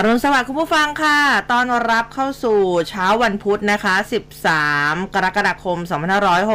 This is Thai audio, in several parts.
อรุณสวัสดิ์คุณผู้ฟังค่ะ ตอนรับเข้าสู่เช้าวันพุธนะคะ 13 กรกฎาคม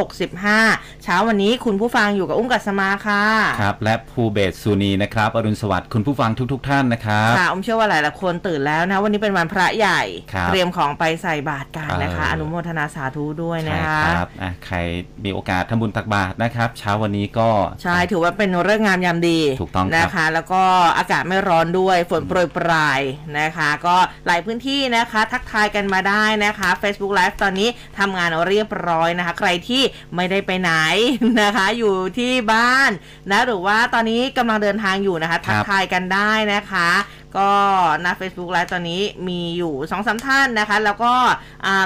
2565 เช้าวันนี้คุณผู้ฟังอยู่กับอุ้มกัสมาค่ะ ครับ และภูเบศสุนีนะครับ อรุณสวัสดิ์คุณผู้ฟังทุกๆทท่านนะครับ ค่ะอุ้มเชื่อว่าหลายๆคนตื่นแล้วนะ วันนี้เป็นวันพระใหญ่ครับเตรียมของไปใส่บาตรกันนะคะเออออนุโมทนาสาธุด้วยนะใช่คะครับอะใครมีโอกาสทำบุญตักบาตรนะครับ เช้าวันนี้ก็ ใช่ ถือว่าเป็นเรื่องงามยามดี ถูกต้องครับนะคะ แล้วก็อากาศไม่ร้อนด้วย ฝนโปรยปลายนะคะ ก็หลายพื้นที่นะคะทักทายกันมาได้นะคะ Facebook Live ตอนนี้ทำงานเรียบร้อยนะคะ ใครที่ไม่ได้ไปไหนนะคะ อยู่ที่บ้านนะหรือว่าตอนนี้กำลังเดินทางอยู่นะคะ ทักทายกันได้นะคะ ก็หน้า Facebook Live ตอนนี้มีอยู่2อสท่านนะคะ แล้วก็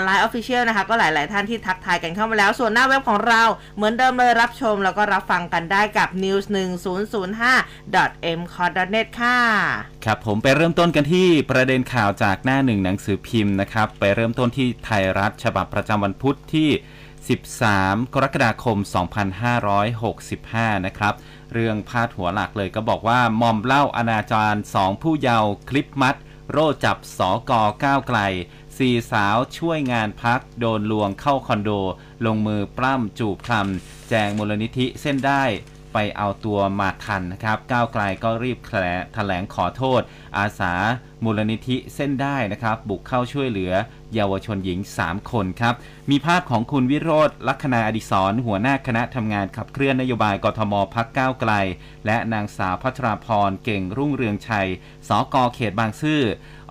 LINE Official นะคะ ก็หลาย ๆ ท่านที่ทักทายกันเข้ามาแล้ว ส่วนหน้าเว็บของเราเหมือนเดิมเลยรับชม แล้วก็รับฟังกันได้กับ news 1 0 0 5 m c o t net ค่ะ ครับผมไปเริ่มต้นกันที่ประเด็นข่าวจากหน้าหนึ่งหนังสือพิมพ์นะครับ ไปเริ่มต้นที่ไทยรัฐฉบับประจำวันพุธที่ 13 กรกฎาคม 2565 นะครับ เรื่องพาดหัวหลักเลยก็บอกว่ามอมเล่าอนาจารสองผู้เยาว์คลิปมัด โรจับสอกอก้าวไกลสี่สาวช่วยงานพักโดนลวงเข้าคอนโด ลงมือปล้ำจูบคำแจงมูลนิธิเส้นได้ ไปเอาตัวมาทันนะครับ ก้าวไกลก็รีบแถลงแถลงขอโทษ อาสามูลนิธิเส้นได้นะครับ บุกเข้าช่วยเหลือเยาวชนหญิง 3 คนครับ มีภาพของคุณวิโรธลัคนาอดิศรหัวหน้าคณะทำงานขับเคลื่อนนโยบายกทมพักก้าวไกล และนางสาวพัชราพรเก่งรุ่งเรืองชัย สกเขตบางซื่อ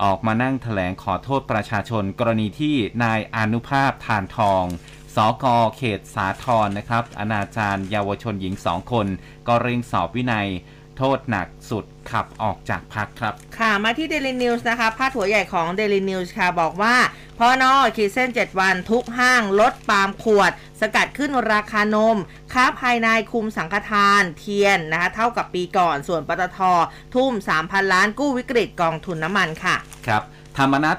ออกมานั่งแถลงขอโทษประชาชนกรณีที่นายอนุภาพทานทอง สกเขตสาทรนะครับ อนาจารเยาวชนหญิงสองคน ก็เร่งสอบวินัยโทษหนักสุดขับออกจากพักครับ ค่ะมาที่ Daily News นะคะพาดหัวใหญ่ของ Daily News ค่ะ บอกว่าพอนอขีดเส้น 7 วันทุกห้างลดปาล์มขวด สกัดขึ้นราคานม ค้าภายในคุมสังฆทาน เทียนนะคะเท่ากับปีก่อนส่วนปตททุ่ม 3,000 ล้านกู้วิกฤตกองทุนน้ำมันค่ะ ครับธรรมนัต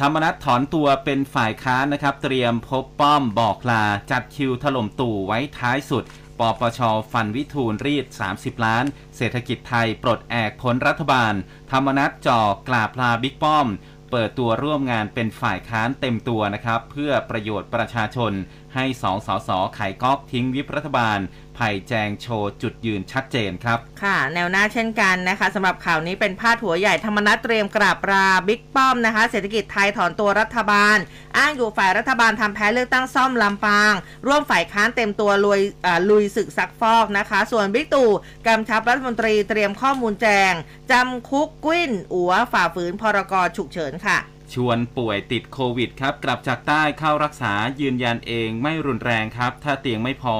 ธรรมนัตถอนตัวเป็นฝ่ายค้านนะครับ เตรียมพบป้อมบอกลา จัดคิวถล่มตู่ไว้ท้ายสุดปปชฟันวิทูลรีด 30 ล้าน เศรษฐกิจไทย ปลดแอกพ้นรัฐบาล ธรรมนัตจ่อกราบลาบิ๊กป้อม เปิดตัวร่วมงานเป็นฝ่ายค้านเต็มตัวนะครับ เพื่อประโยชน์ประชาชน ให้สองสสไขก๊อกทิ้งวิปรัฐบาล ไผ่แจงโชว์จุดยืนชัดเจนครับ ค่ะ แนวหน้าเช่นกันนะคะสำหรับข่าวนี้เป็นพาดหัวใหญ่ธรรมนัตเตรียมกราบราบิ๊กป้อมนะคะ เศรษฐกิจไทยถอนตัวรัฐบาล อ้างอยู่ฝ่ายรัฐบาลทำแพ้เลือกตั้งซ่อมลำปาง ร่วมฝ่ายค้านเต็มตัวลุยอ่าลุยศึกซักฟอกนะคะ ส่วนบิ๊กตู่กำชับรัฐมนตรีเตรียมข้อมูลแจงจำคุกกุ้นอัวฝ่าฝืนพรกฉุกเฉินค่ะชวนป่วยติดโควิดครับ กลับจากใต้เข้ารักษายืนยันเองไม่รุนแรงครับ ถ้าเตียงไม่พอ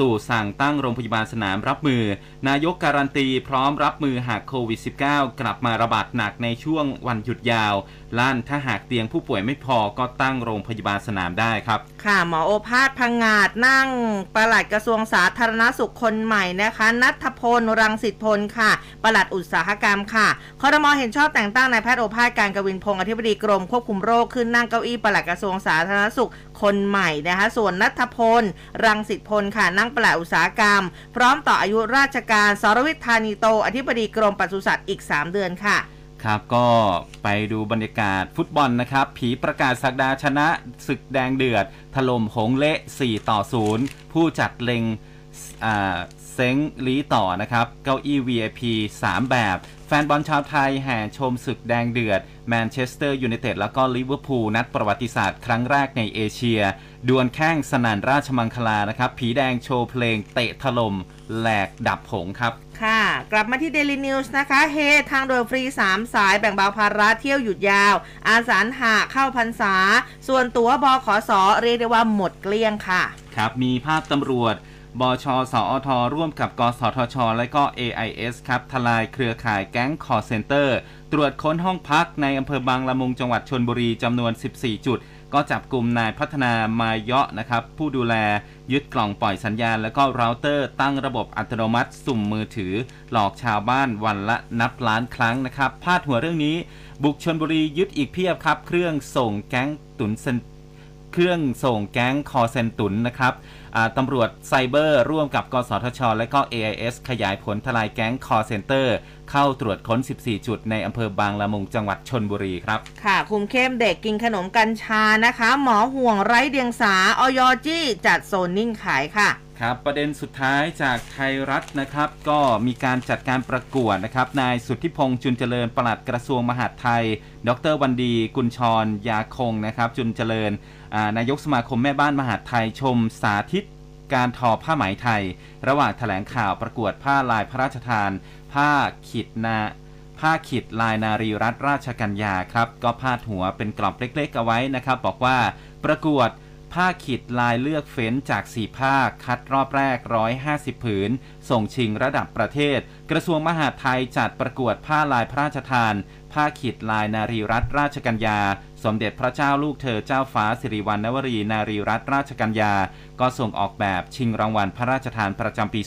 ตู่สั่งตั้งโรงพยาบาลสนามรับมือ นายกการันตีพร้อมรับมือหากโควิด -19 กลับมาระบาดหนักในช่วงวันหยุดยาว ลั่นถ้าหากเตียงผู้ป่วยไม่พอก็ตั้งโรงพยาบาลสนามได้ครับ ค่ะหมอโอภาสพังงาดนั่งประหลัดกระทรวงสาธารณสุขคนใหม่นะคะ นัทพลรังสิตพลค่ะประหลัดอุตสาหกรรมค่ะคอรมอเห็นชอบแต่งตั้งนายแพทย์โอภาสการกวินพงศ์อธิบดีกรมควบคุมโรคขึ้นนั่งเก้าอี้ประหลัดกระทรวงสาธารณสุข คนใหม่นะคะ ส่วนนัทพล รังสิตพลค่ะนั่งปลัดอุตสาหกรรม พร้อมต่ออายุราชการสรวิทย์ธานีโต อธิบดีกรมปศุสัตว์อีก 3 เดือนค่ะครับก็ไปดูบรรยากาศฟุตบอลนะครับ ผีประกาศสักดาชนะศึกแดงเดือด ถล่มหงส์เละ 4 ต่อ 0 ผู้จัดเล็ง เซ้งลีต่อนะครับ เก้าอี้ VIP 3 แบบ แฟนบอลชาวไทยแห่ชมศึกแดงเดือด แมนเชสเตอร์ยูไนเต็ดแล้วก็ลิเวอร์พูลนัดประวัติศาสตร์ครั้งแรกในเอเชีย ดวลแข้งสนามราชมังคลานะครับ ผีแดงโชว์เพลงเตะถล่มแหลกดับหงส์ครับ ค่ะ กลับมาที่ Daily News นะคะ เฮทางด่วนฟรี 3 สายแบ่งเบาภาระเที่ยวหยุดยาว อาสาหาเข้าพรรษา ส่วนตั๋วบขสเรียกได้ว่าหมดเกลี้ยงค่ะ ครับ มีภาพตำรวจ บช สอท ร่วมกับกสทช และก็ AIS ครับทลายเครือข่ายแก๊งคอร์เซนเตอร์ ตรวจค้นห้องพักในอำเภอบางละมุงจังหวัดชนบุรีจำนวน 14 จุด ก็จับกลุ่มนายพัฒนามาเยาะนะครับ ผู้ดูแลยึดกล่องปล่อยสัญญาณ แล้วก็เราเตอร์ตั้งระบบอัตโนมัติ สุ่มมือถือ หลอกชาวบ้านวันละนับล้านครั้งนะครับพาดหัวเรื่องนี้ บุกชนบุรียึดอีกเพียบครับ เครื่องส่งแก๊งตุนเซนเครื่องส่งแก๊งคอเซนตุนนะครับ ตำรวจไซเบอร์ร่วมกับ กสทช และก็ AIS ขยายผลทลายแก๊ง call center เข้าตรวจค้น 14 จุดในอำเภอบางละมุงจังหวัดชลบุรีครับ ค่ะ คุมเข้มเด็กกินขนมกัญชานะคะ หมอห่วงไร้เดียงสาออยจี้จัดโซนนิ่งขายค่ะครับประเด็นสุดท้ายจากไทยรัฐนะครับ ก็มีการจัดการประกวดนะครับนายสุทธิพงษ์จุนเจริญปลัดกระทรวงมหาดไทย ดรวันดี กุลชร ยาคงนะครับจุนเจริญอ่านายกสมาคมแม่บ้านมหาดไทยชมสาธิตการทอผ้าไหมไทย ระหว่างแถลงข่าวประกวดผ้าลายพระราชทาน ผ้าขีดนาผ้าขีดลายนารีรัตนราชกัญญาครับ ก็พาดหัวเป็นกรอบเล็กๆเอาไว้นะครับ บอกว่าประกวดผ้าขีดลายเลือกเฟ้นจาก4ผ้าคัดรอบแรก 150 ผืน ส่งชิงระดับประเทศ กระทรวงมหาดไทยจัดประกวดผ้าลายพระราชทาน ผ้าขีดลายนารีรัตนราชกัญญาสมเด็จพระเจ้าลูกเธอเจ้าฟ้าสิริวัณณวรีนารีรัตนราชกัญญา ก็ส่งออกแบบชิงรางวัลพระราชทานประจำปี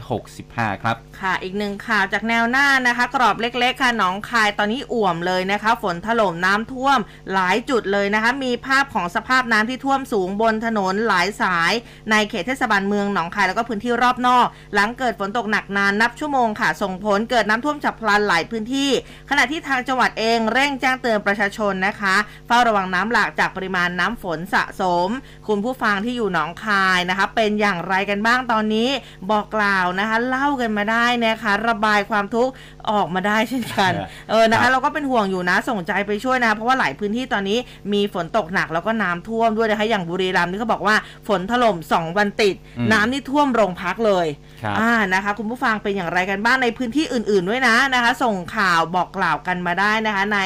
2565 ครับ ค่ะ อีกหนึ่งข่าวจากแนวหน้านะคะ กรอบเล็กๆ ค่ะ หนองคายตอนนี้อ่วมเลยนะคะ ฝนถล่มน้ำท่วมหลายจุดเลยนะคะ มีภาพของสภาพน้ำที่ท่วมสูงบนถนนหลายสาย ในเขตเทศบาลเมืองหนองคายแล้วก็พื้นที่รอบนอก หลังเกิดฝนตกหนักนานนับชั่วโมงค่ะ ส่งผลเกิดน้ำท่วมฉับพลันหลายพื้นที่ ขณะที่ทางจังหวัดเองเร่งแจ้งเตือนประชาชนนะคะเฝ้าระวังน้ำหลากจากปริมาณน้ำฝนสะสม คุณผู้ฟังที่อยู่หนองคายนะคะ เป็นอย่างไรกันบ้างตอนนี้บอกกล่าวนะคะ เล่ากันมาได้นะคะ ระบายความทุกข์ ออกมาได้เช่นกัน เออนะครัคะบเราก็เป็นห่วงอยู่นะ ส่งใจไปช่วยนะคะเพราะว่าหลายพื้นที่ตอนนี้มีฝนตกหนักแล้วก็น้ำท่วมด้วยนะคะอย่างบุรีรัมย์นี่เขาบอกว่าฝนถล่ม 2 วันติดอืมน้ำนี่ท่วมโรงพักเลยครับอ่านะคะ คุณผู้ฟังเป็นอย่างไรกันบ้างในพื้นที่อื่นๆด้วยนะนะคะ ส่งข่าวบอกกล่าวกันมาได้นะคะ ใน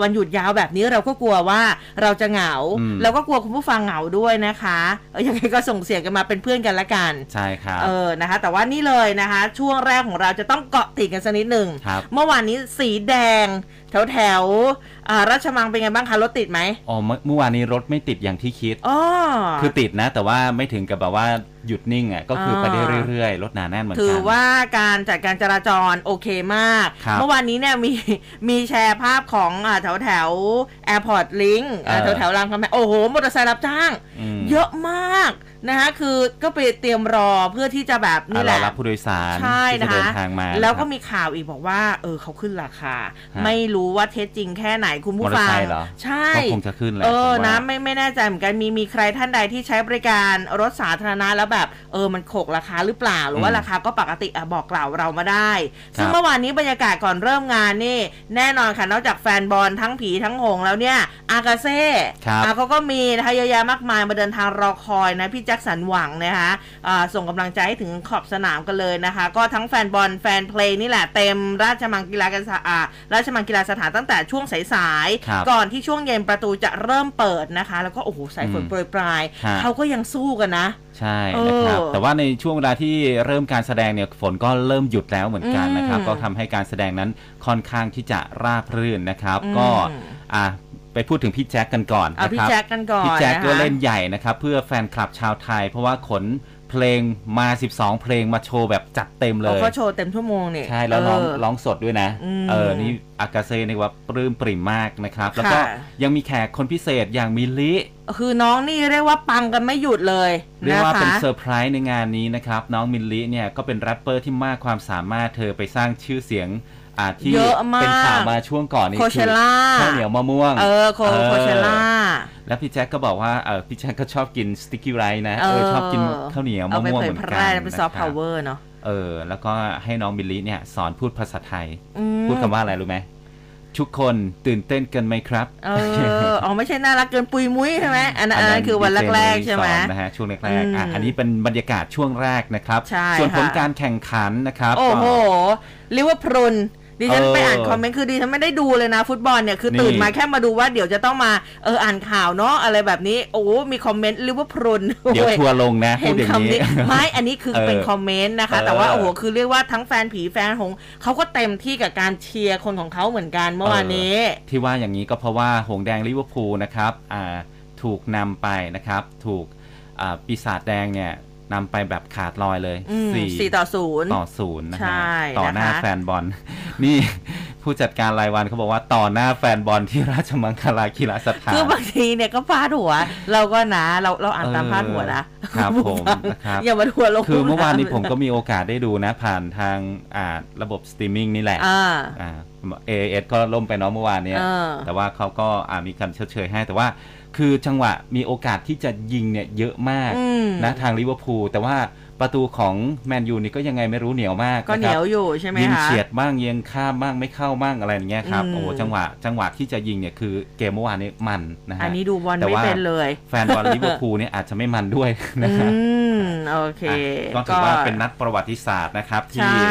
วันหยุดยาวแบบนี้เราก็กลัวว่าเราจะเหงาอืมแล้วก็กลัวคุณผู้ฟังเหงาด้วยนะคะเออยังไงก็ส่งเสียงกันมาเป็นเพื่อนกันละกันใช่ครับเออนะคะ แต่ว่านี่เลยนะคะ ช่วงแรกของเราจะต้องเกาะติดกันสักนิดหนึ่งครับเมื่อวานนี้สีแดง แถวแถวๆอ่าราชมังเป็นไงบ้างคะรถติดไหมอ๋อเมื่อเมื่อวานนี้รถไม่ติดอย่างที่คิดอ๋อคือติดนะ แต่ว่าไม่ถึงกับแบบว่าหยุดนิ่งอะก็คือไปได้อ่าเรื่อยๆรถหนาแน่นเหมือนกันถือว่าการจัดการจราจรโอเคมากครับเมื่อวานนี้เนี่ยมีมีแชร์ภาพของอ่าแถวแถว Airport Link เออแถวแถวรามคำแหงโอ้โหมอเตอร์ไซค์รับจ้างมเยอะมาก นะคะคือก็ไปเตรียมรอเพื่อที่จะแบบนี่อะแหรอละรับผู้โดยสารใช่ที่นะจะเดิคะนทางมาแล้วก็นะครับมีข่าวอีกบอกว่า เออเขาขึ้นราคาฮะไม่รู้ว่าเท็จจริงแค่ไหนคุณมอผู้เตอร์ฟัไซงค์เหรอใช่ก็คงจะขึ้นแหละเออผมว่านะไม่ไม่แน่ใจเหมือนกันมีมีใครท่านใดที่ใช้บริการรถสาธารณะแล้วแบบ เออมันโขกราคาหรือเปล่าหรือว่าอืมราคาก็ปกติอะบอกกล่าวเรามาได้ ซึ่งครับเมื่อวานนี้บรรยากาศก่อนเริ่มงานนี่ แน่นอนค่ะนอกจากแฟนบอลทั้งผีทั้งหงส์แล้วเนี่ย อากาเซ่ครับอะเขาก็มีนะคะเยอะแยะมากมายมาเดินทางรอคอยนะพี่แจ็คสันหวังนะคะอ่าส่งกำลังใจให้ถึงขอบสนามกันเลยนะคะ ก็ทั้งแฟนบอลแฟนเพลงนี่แหละเต็มราชมังกีฬากันอ่าราชมังกีฬาสถานตั้งแต่ช่วงสายครับๆก่อนที่ช่วงเย็นประตูจะเริ่มเปิดนะคะ แล้วก็โอ้โหสายฝนอืมโปรยปลายฮะเขาก็ยังสู้กันนะใช่นะครับเออแต่ว่าในช่วงเวลาที่เริ่มการแสดงเนี่ยฝนก็เริ่มหยุดแล้วเหมือนกันนะครับอืมก็ทำให้การแสดงนั้นค่อนข้างที่จะราบรื่นนะครับอืมก็อะ ไปพูดถึงพี่แจ็คกันก่อนเอานะพี่ครับแจ็คกันก่อนพี่แจ็คก็นะคะเล่นใหญ่นะครับ เพื่อแฟนคลับชาวไทย เพราะว่าขนเพลงมา 12 เพลงมาโชว์แบบจัดเต็มเลยเขาก็โชว์เต็มชั่วโมงเนี่ยใช่แล้วร้องเร้องสดด้วยนะอืมเออ นี่อากาเซ่นี่ว่าปลื้มปริ่มมากนะครับ แล้วก็ค่ะยังมีแขกคนพิเศษอย่างมิลลิ คือน้องนี่เรียกว่าปังกันไม่หยุดเลยเรียกว่านะคะเป็นเซอร์ไพรส์ในงานนี้นะครับ น้องมิลลิเนี่ยก็เป็นแรปเปอร์ที่มากความสามารถเธอไปสร้างชื่อเสียง อ่าที่เยอะมากเป็นข่าวมาช่วงก่อนนี้ Coachella ข้าวเหนียวมะม่วง เออโค Coachella แล้วพี่แจ็คก็บอกว่าเออพี่แจ็คก็ชอบกิน sticky rice นะเอเอออชอบกินข้าวเหนียวมะม่วงเหมือนกันนะครับเอาไปเผยแพร่เป็น soft power เนาะเออ แล้วก็ให้น้องมิลลิเนี่ยสอนพูดภาษาไทยอืมพูดคำว่าอะไรรู้ไหมทุกคนตื่นเต้นกันไหมครับ เอออ๋อไม่ใช่น่ารักเกินปุยมุ้ยใช่ไหมอันนั้นอันนั้นคือวันแรกๆใช่ไหมสอนนะฮะช่วงแรกๆอะอืมอันนี้เป็นบรรยากาศช่วงแรกนะครับใช่ส่วนผลค่ะการแข่งขันนะครับ โอ้โหก็ลิเวอร์พูล ดิฉันเออไปอ่านคอมเมนต์คือดิฉันไม่ได้ดูเลยนะฟุตบอลเนี่ยคือตื่นนี่มาแค่มาดูว่าเดี๋ยวจะต้องมาเอออ่านข่าวเนาะอะไรแบบนี้ โอ้โหมีคอมเมนต์ลิเวอร์พูลเดี๋ยวทัวร์ลงนะเห็พูนดอย่างคำนี้นี้ไม่อันนี้คือเออเป็นคอมเมนต์นะคะเออแต่ว่าโอ้โหคือเรียกว่าทั้งแฟนผีแฟนหงส์เขาก็เต็มที่กับการเชียร์คนของเขาเหมือนกันเมื่อวานนี้ ที่ว่าอย่างนี้ก็เพราะว่าหงส์แดงลิเวอร์พูลนะครับอ่าถูกนำไปนะครับ ถูกอ่าปีศาจแดงเนี่ย นำไปแบบขาดลอยเลยอืมสี่สี่ต่อศูนย์ต่อศูนย์นะใช่ฮะต่อหน้านะคะแฟนบอล นี่ผู้จัดการรายวันเขาบอกว่าต่อหน้าแฟนบอลที่ราชมังคลากีฬาสถานคือบางทีเนี่ยก็พาดหัว เราก็นะเราเราอ่านตามพาดหัวนะครับผมนะครับอย่ามาทัวร์ลงคือเมื่อวานนี้ผมก็มีโอกาสได้ดูนะผ่านทางอ่าระบบสตรีมมิ่งนี่แหละอ่าอ่า AIS ก็ล่มไปเนาะเมื่อวานเนี้ยเออแต่ว่าเขาก็อ่ามีการชดเชยให้แต่ว่า คือจังหวะมีโอกาสที่จะยิงเนี่ยเยอะมากอืมนะทางลิเวอร์พูลแต่ว่า ประตูของแมนยูนี่ก็ยังไงไม่รู้เหนียวมากก็เหนียวอยู่ใช่ไหมคะยิงเฉียดบ้างยิงข้ามบ้างไม่เข้าบ้างอะไรอย่างเงี้ยครับอืมโอ้จังหวะจังหวะที่จะยิงเนี่ยคือเกมเมื่อวานนี้มันนะฮะอันนี้ดูบอลแต่ไม่ว่าเป็นเลย แฟนบอลลิเวอร์พูลเนี่ยอาจจะไม่มันด้วยนะฮะอืมโอเคอะก็ถือว่าเป็นนัดประวัติศาสตร์นะครับใช่ที่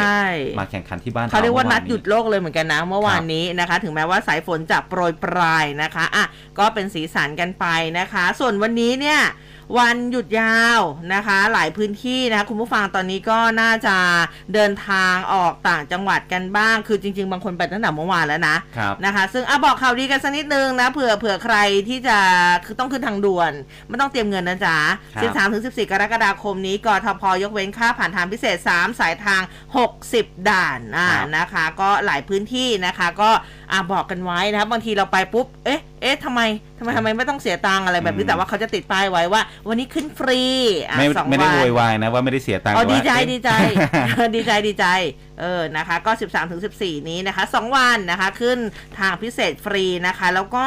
มาแข่งขันที่บ้านเขาเรียกว่ามื่อนัดหยุดโลกเลยเหมือนกันนะเมื่อวานนี้นะคะ ถึงแม้ว่าสายฝนจะโปรยปลายนะคะอะก็เป็นสีสันกันไปนะคะ ส่วนวันนี้เนี่ย วันหยุดยาวนะคะ หลายพื้นที่นะคะคุณผู้ฟังตอนนี้ก็น่าจะเดินทางออกต่างจังหวัดกันบ้าง คือจริง ๆ บางคนไปตั้งแต่เมื่อวานแล้วนะครับนะคะ ซึ่งอะบอกข่าวดีกันสักนิดนึงนะเผื่อเผื่อใครที่จะคือต้องขึ้นทางด่วน ไม่ต้องเตรียมเงินนะจ๊ะครับ13ถึง14 กรกฎาคมนี้กทพยกเว้นค่าผ่านทางพิเศษ 3 สายทาง 60 ด่านอ่าครับนะคะ ก็หลายพื้นที่นะคะก็ อะบอกกันไว้นะคะบางทีเราไปปุ๊บ เอ๊ะ เอ๊ะทำไมทำไมทำไมไม่ต้องเสียตังค์อะไรแบบนี้อืมแต่ว่าเขาจะติดป้ายไว้ว่า วันนี้ขึ้นฟรีอะไม่สองไม่ได้วันโวยวายนะว่าไม่ได้เสียตังค์อ๋อแต่ว่าดีใจเอ๊ะ ดีใจ ดีใจดีใจเออนะคะ ก็ 13ถึง14 นี้นะคะ 2 วันนะคะ ขึ้นทางพิเศษฟรีนะคะ แล้วก็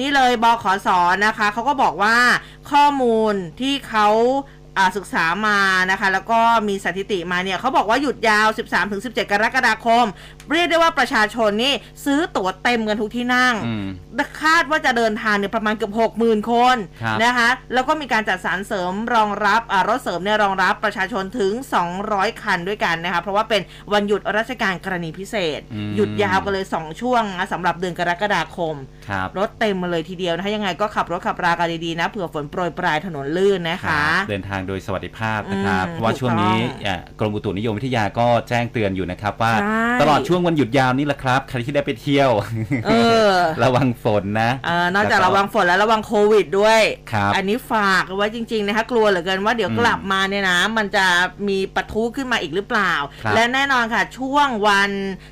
นี่เลยบขสนะคะเขาก็บอกว่าข้อมูลที่เขาอ่าศึกษามานะคะ แล้วก็มีสถิติมาเนี่ยเขาบอกว่าหยุดยาว 13-17 กรกฎาคม เรียกได้ว่าประชาชนนี่ซื้อตั๋วเต็มกันทุกที่นั่งอืมคาดว่าจะเดินทางเนี่ยประมาณเกือบ6 0,000 คนครับนะคะ แล้วก็มีการจัดสรรเสริมรองรับอ่ารถเสริมเนี่ยรองรับประชาชนถึง 200 คันด้วยกันนะคะ เพราะว่าเป็นวันหยุดราชการกรณีพิเศษอืมหยุดยาวกันเลย 2 ช่วงนะสำหรับเดือนกรกฎาคมครับรถเต็มมาเลยทีเดียวนะคะยังไงก็ขับรถขับรากันดีๆนะเผื่อฝนโปรยปลายถนนลื่นนะคะ เดินทางโดยสวัสดิภาพนะครับอืมเพราะว่าช่วงนี้ถูกต้องอะกรมอุตุนิยมวิทยาก็แจ้งเตือนอยู่นะครับว่าใช่ตลอดช่วงวันหยุดยาวนี้แหละครับ ใครที่ได้ไปเที่ยว เออ ระวังฝนนะเออนอกจากแล้ระวังฝนแล้วระวังโควิดด้วย ครับอันนี้ฝากไว้จริง ๆ นะคะ กลัวเหลือเกินว่าเดี๋ยวอืมกลับมาเนี่ยนะ มันจะมีปะทุขึ้นมาอีกหรือเปล่าครับและแน่นอนค่ะ ช่วงวัน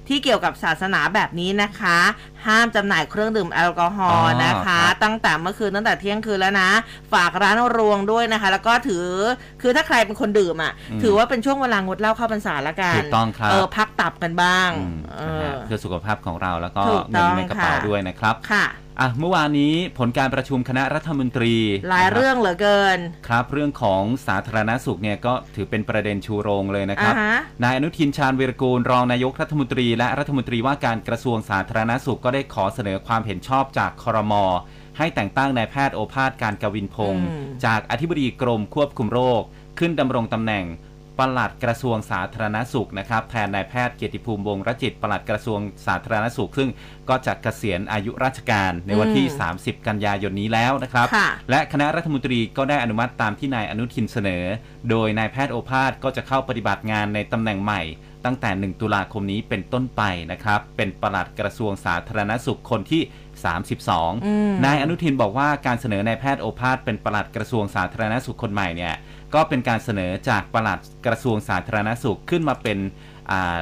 ที่เกี่ยวกับศาสนาแบบนี้นะคะ ห้ามจำหน่ายเครื่องดื่มแอลกอฮอล์นะคะ ตั้งแต่เมื่อคืนตั้งแต่เที่ยงคืนแล้วนะ ฝากร้านรวงด้วยนะคะ แล้วก็ถือคือถ้าใครเป็นคนดื่มอะถือว่าเป็นช่วงเวลางดเหล้าเข้าพรรษาละกันถูกต้องครับเออพักตับกันบ้าง อืมเอนะฮะอเพื่อสุขภาพของเราแล้วก็ถูกเงิต้นองในกระเป๋าค่ะด้วยนะครับค่ะอะเมื่อวานนี้ผลการประชุมคณะรัฐมนตรี หลายนะคบเรื่องเหลือเกิน ครับ เรื่องของสาธารณสุขเนี่ยก็ถือเป็นประเด็นชูโรงเลยนะครับอ่าฮะนายอนุทินชาญวีรกูลรองนายกรัฐมนตรี และรัฐมนตรีว่าการกระทรวงสาธารณสุขก็ได้ขอเสนอความเห็นชอบจากครมให้แต่งตั้งนายแพทย์โอภาสการกวินพงศ์อืมจากอธิบดีกรมควบคุมโรค ขึ้นดำรงตำแหน่ง ปลัดกระทรวงสาธารณสุขนะครับแทนนายแพทย์เกียรติภูมิวงศ์รจิตปลัดกระทรวงสาธารณสุข ซึ่งก็จะเกษียณอายุราชการในวันที่อืม30 กันยายนนี้แล้วนะครับค่ะและคณะรัฐมนตรีก็ได้อนุมัติตามที่นายอนุทินเสนอ โดยนายแพทย์โอภาสก็จะเข้าปฏิบัติงานในตำแหน่งใหม่ตั้งแต่ 1 ตุลาคมนี้เป็นต้นไปนะครับ เป็นปลัดกระทรวงสาธารณสุขคนที่ 32อืมนายอนุทินบอกว่าการเสนอนายแพทย์โอภาสเป็นปลัดกระทรวงสาธารณสุขคนใหม่เนี่ย ก็เป็นการเสนอจากปลัดกระทรวงสาธารณสุขขึ้นมาเป็นอ่า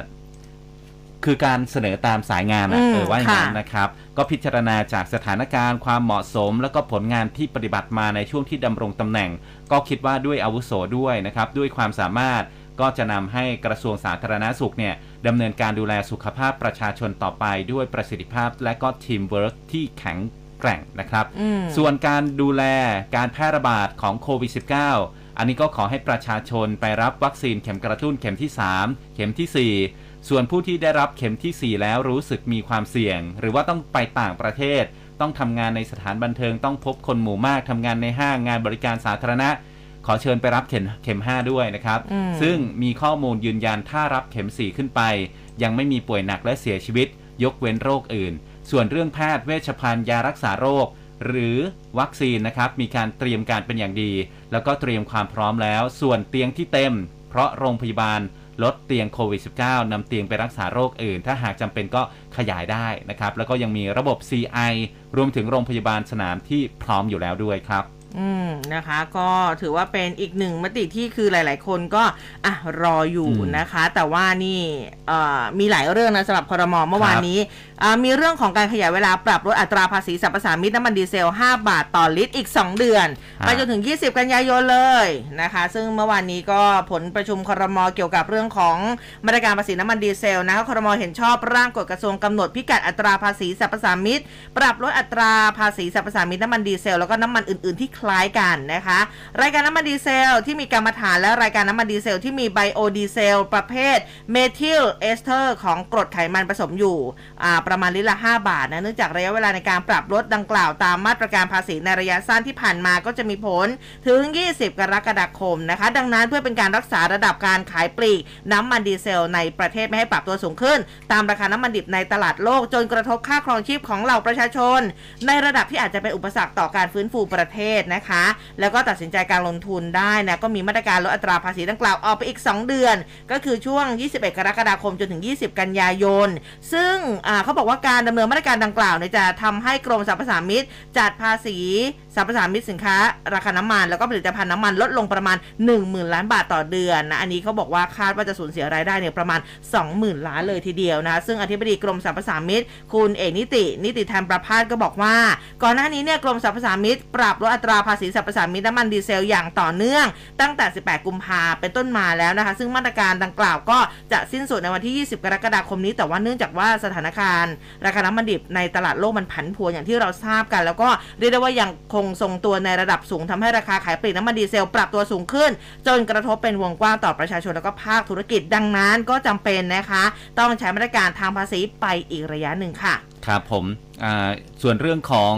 คือการเสนอตามสายงานอะอืมเออว่าอย่างนั้นค่ะนะครับ ก็พิจารณาจากสถานการณ์ความเหมาะสม แล้วก็ผลงานที่ปฏิบัติมาในช่วงที่ดำรงตำแหน่ง ก็คิดว่าด้วยอาวุโสด้วยนะครับ ด้วยความสามารถก็จะนำให้กระทรวงสาธารณสุขเนี่ยดำเนินการดูแลสุขภาพประชาชนต่อไปด้วยประสิทธิภาพ และก็ทีมเวิร์กที่แข็งแกร่งนะครับอืมส่วนการดูแลการแพร่ระบาดของโควิด -19 อันนี้ก็ขอให้ประชาชนไปรับวัคซีนเข็มกระตุ้นเข็มที่ 3 เข็มทีสี่4 ส่วนผู้ที่ได้รับเข็มทีสี่ 4 แล้วรู้สึกมีความเสี่ยง หรือว่าต้องไปต่างประเทศ ต้องทำงานในสถานบันเทิงต้องพบคนหมู่มากทำงานในห้างงานบริการสาธารณะ ขอเชิญไปรับเข็มเข็ม 5 ด้วยนะครับอืมซึ่งมีข้อมูลยืนยันถ้ารับเข็ม 4 ขึ้นไป ยังไม่มีป่วยหนักและเสียชีวิต ยกเว้นโรคอื่น ส่วนเรื่องแพทย์เวชภัณฑ์ยารักษาโรค หรือวัคซีนนะครับมีการเตรียมการเป็นอย่างดี แล้วก็เตรียมความพร้อมแล้ว ส่วนเตียงที่เต็ม เพราะโรงพยาบาลลดเตียงโควิด -19 นำเตียงไปรักษาโรคอื่น ถ้าหากจำเป็นก็ขยายได้นะครับ แล้วก็ยังมีระบบ CI รวมถึงโรงพยาบาลสนามที่พร้อมอยู่แล้วด้วยครับ อืมนะคะ ก็ถือว่าเป็นอีกหนึ่งมติที่คือหลาย ๆ คนก็อะรออยู่อืมนะคะ แต่ว่านี่เอ่อมีหลายเรื่องนะสำหรับคอรมอเมื่อวานนี้อ่ามีเรื่องของการขยายเวลาปรับลดอัตราภาษีสรรพสามิตน้ำมันดีเซล 5 บาทต่อลิตรอีก 2 เดือนอ่าไปจนถึง 20 กันยายนเลยนะคะ ซึ่งเมื่อวานนี้ก็ผลประชุมคอรมอเกี่ยวกับเรื่องของมาตรการภาษีน้ำมันดีเซลนะคะคอรมอเห็นชอบร่างกฎกระทรวงกำหนดพิกัดอัตราภาษีสรรพสามิตปรับลดอัตราภาษีสรรพสามิตน้ำมันดีเซลแล้วก็น้ำมันอื่น ๆที่คล้ายกันนะคะ รายการน้ำมันดีเซลที่มีกำมะถันและรายการน้ำมันดีเซลที่มีไบโอดีเซลประเภทเมทิลเอสเตอร์ของกรดไขมันผสมอยู่อ่าประมาณลิตรละ 5 บาทนะเนื่องจากระยะเวลาในการปรับลดดังกล่าวตามมาตรการภาษีในระยะสั้นที่ผ่านมาก็จะมีผลถึง 20 กรกฎาคมนะคะ ดังนั้นเพื่อเป็นการรักษาระดับการขายปลีก น้ำมันดีเซลในประเทศไม่ให้ปรับตัวสูงขึ้น ตามราคาน้ำมันดิบในตลาดโลกจนกระทบค่าครองชีพของเหล่าประชาชน ในระดับที่อาจจะเป็นอุปสรรคต่อการฟื้นฟูประเทศนะคะ แล้วก็ตัดสินใจการลงทุนได้นะก็มีมาตรการลดอัตราภาษีดังกล่าวออกไปอีก 2 เดือน ก็คือช่วง 21 กรกฎาคมจนถึง 20 กันยายน ซึ่งอ่าเขาบอกว่าการดำเนินมาตรการดังกล่าวเนี่ยจะทำให้กรมสรรพสามิตจัดภาษีสรรพสามิตสินค้า ราคาน้ำมันแล้วก็ผลิตภัณฑ์น้ำมันลดลงประมาณ 10,000 ล้านบาทต่อเดือนนะอันนี้เขาบอกว่าคาดว่าจะสูญเสียรายได้เนี่ยประมาณ 20,000 ล้านเลยทีเดียวนะซึ่งอธิบดีกรมสรรพสามิตคุณเอกนิติ นิติธรรมประพาสก็บอกว่า ก่อนหน้านี้เนี่ยกรมสรรพสามิตปรับลดอัตราภาษีสรรพสามิตน้ำมันดีเซลอย่างต่อเนื่อง ตั้งแต่ 18 กุมภาเป็นต้นมาแล้วนะคะ ซึ่งมาตรการดังกล่าวก็จะสิ้นสุดในวันที่ 20 กรกฎาคมนี้แต่ว่าเนื่องจากว่าสถานการณ์ราคาน้ำมันดิบในตลาดโลกมันผันผวนอย่างที่เราทราบกัน แล้วก็เรียกได้ว่ายังคงทรงตัวในระดับสูงทำให้ราคาขายปลีกน้ำมันดีเซลปรับตัวสูงขึ้น จนกระทบเป็นวงกว้างต่อประชาชนแล้วก็ภาคธุรกิจดังนั้นก็จำเป็นนะคะ ต้องใช้มาตรการทางภาษีไปอีกระยะหนึ่งค่ะ ครับผมส่วนเรื่องของ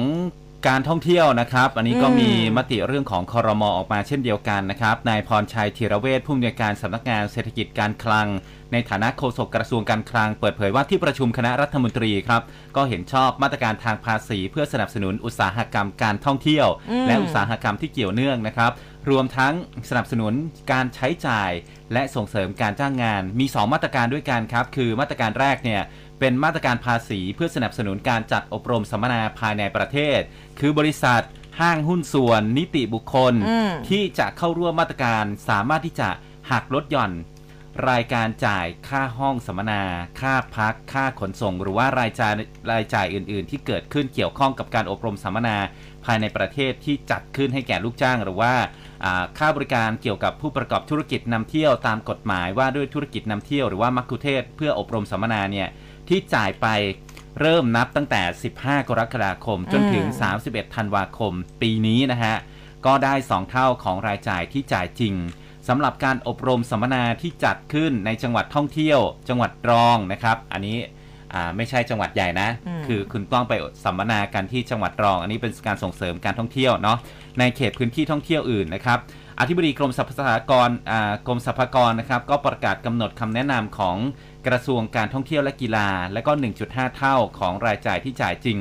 การท่องเที่ยวนะครับ อันนี้ก็อืมมีมติเรื่องของคอรมอออกมาเช่นเดียวกันนะครับนายพรชัยธีระเวชผู้อำนวยการสำนักงานเศรษฐกิจการคลัง ในฐานะโฆษกกระทรวงการคลัง เปิดเผยว่าที่ประชุมคณะรัฐมนตรีครับ ก็เห็นชอบมาตรการทางภาษี เพื่อสนับสนุนอุตสาหกรรมการท่องเที่ยวอืมและอุตสาหกรรมที่เกี่ยวเนื่องนะครับ รวมทั้งสนับสนุนการใช้จ่าย และส่งเสริมการจ้างงาน มี 2 มาตรการด้วยกันครับ คือมาตรการแรกเนี่ยเป็นมาตรการภาษีเพื่อสนับสนุนการจัดอบรมสัมมนาภายในประเทศ คือบริษัทห้างหุ้นส่วน นิติบุคคลอืมที่จะเข้าร่วมมาตรการสามารถที่จะหักลดหย่อน รายการจ่ายค่าห้องสัมมนา ค่าพัก ค่าขนส่ง หรือว่ารายจ่ายรายจ่ายอื่น ๆ ที่เกิดขึ้นเกี่ยวข้องกับการอบรมสัมมนา ภายในประเทศที่จัดขึ้นให้แก่ลูกจ้าง หรือว่าอ่าค่าบริการเกี่ยวกับผู้ประกอบธุรกิจนำเที่ยวตามกฎหมายว่าด้วยธุรกิจนำเที่ยวหรือว่ามัคคุเทศก์เพื่ออบรมสัมมนาเนี่ยที่จ่ายไป เริ่มนับตั้งแต่ 15 กรกฎาคม จนถึง 31 ธันวาคม ปีนี้นะฮะ ก็ได้ 2 เท่าของรายจ่ายที่จ่ายจริงสำหรับการอบรมสัมมนาที่จัดขึ้นในจังหวัดท่องเที่ยว จังหวัดรองนะครับ อันนี้อ่าไม่ใช่จังหวัดใหญ่นะอืมคือคุณต้องไปสัมมนากันที่จังหวัดรอง อันนี้เป็นการส่งเสริมการท่องเที่ยวเนาะในเขตพื้นที่ท่องเที่ยวอื่นนะครับอธิบดีกรมสรรพสาหกรณ์อ่ากรมสรรพากรนะครับ ก็ประกาศกำหนดคำแนะนำของ กระทรวงการท่องเที่ยวและกีฬา และก็ 1.5 เท่าของรายจ่ายที่จ่ายจริง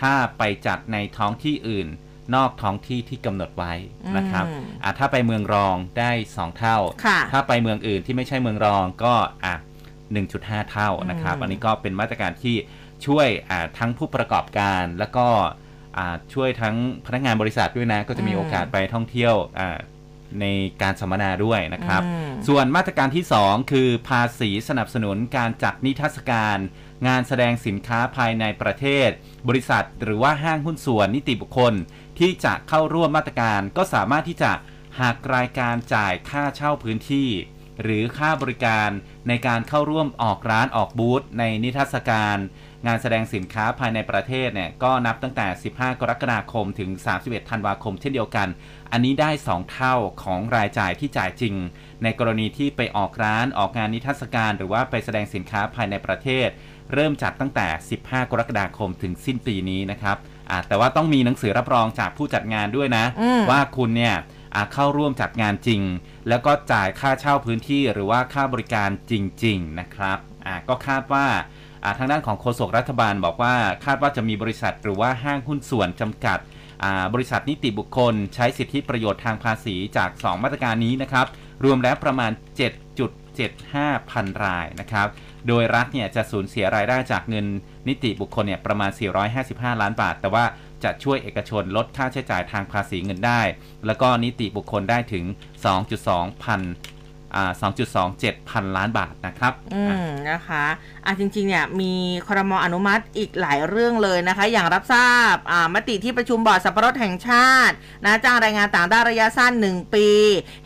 ถ้าไปจัดในท้องที่อื่น นอกท้องที่ที่กำหนดไว้นะครับอืมอะถ้าไปเมืองรองได้ 2 เท่าค่ะถ้าไปเมืองอื่นที่ไม่ใช่เมืองรองก็อะ1.5 เท่านะครับอืมอันนี้ก็เป็นมาตรการที่ช่วยอ่าทั้งผู้ประกอบการแล้วก็อ่าช่วยทั้งพนักงานบริษัทด้วยนะ ก็จะมีโอกาสไปท่องเที่ยวอ่า ในการสัมมนาด้วยนะครับอืมส่วนมาตรการที่ 2 คือภาษีสนับสนุนการจัดนิทรรศการ งานแสดงสินค้าภายในประเทศ บริษัทหรือว่าห้างหุ้นส่วนนิติบุคคล ที่จะเข้าร่วมมาตรการก็สามารถที่จะหักรายการจ่ายค่าเช่าพื้นที่ หรือค่าบริการในการเข้าร่วมออกร้านออกบูธในนิทรรศการ งานแสดงสินค้าภายในประเทศเนี่ยก็นับตั้งแต่ 15 กรกฎาคมถึ ง 31 ธันวาคมเช่นเดียวกัน อันนี้ได้ 2 เท่าของรายจ่ายที่จ่ายจริง ในกรณีที่ไปออกร้านออกงานนิทรรศการ หรือว่าไปแสดงสินค้าภายในประเทศ เริ่มจัดตั้งแต่ 15 กรกฎาคมถึงสิ้นปีนี้นะครับอ่าแต่ว่าต้องมีหนังสือรับรองจากผู้จัดงานด้วยนะอืมว่าคุณเนี่ยอ่าเข้าร่วมจัดงานจริง แล้วก็จ่ายค่าเช่าพื้นที่หรือว่าค่าบริการจริง ๆ นะครับอ่าก็คาดว่าอ่าทางด้านของโฆษกรัฐบาลบอกว่าคาดว่าจะมีบริษัทหรือว่าห้างหุ้นส่วนจำกัดอ่า บริษัทนิติบุคคล ใช้สิทธิประโยชน์ทางภาษีจาก 2 มาตรการนี้นะครับ รวมแล้วประมาณ 7.75 พันรายนะครับ โดยรัฐเนี่ยจะสูญเสียรายได้จากเงินนิติบุคคลเนี่ยประมาณ 455 ล้านบาท แต่ว่าจะช่วยเอกชนลดค่าใช้จ่ายทางภาษีเงินได้ แล้วก็นิติบุคคลได้ถึง 2.2 พันอ่า 2.27 พันล้านบาทนะครับ อืมนะคะอะจริงๆเนี่ยมีครมอนุมัติอีกหลายเรื่องเลยนะคะ อย่างรับทราบอ่ามติที่ประชุมบอร์ดสัพพรสแห่งชาตินะจ้างแรงงานต่างด้าวระยะสั้น 1 ปี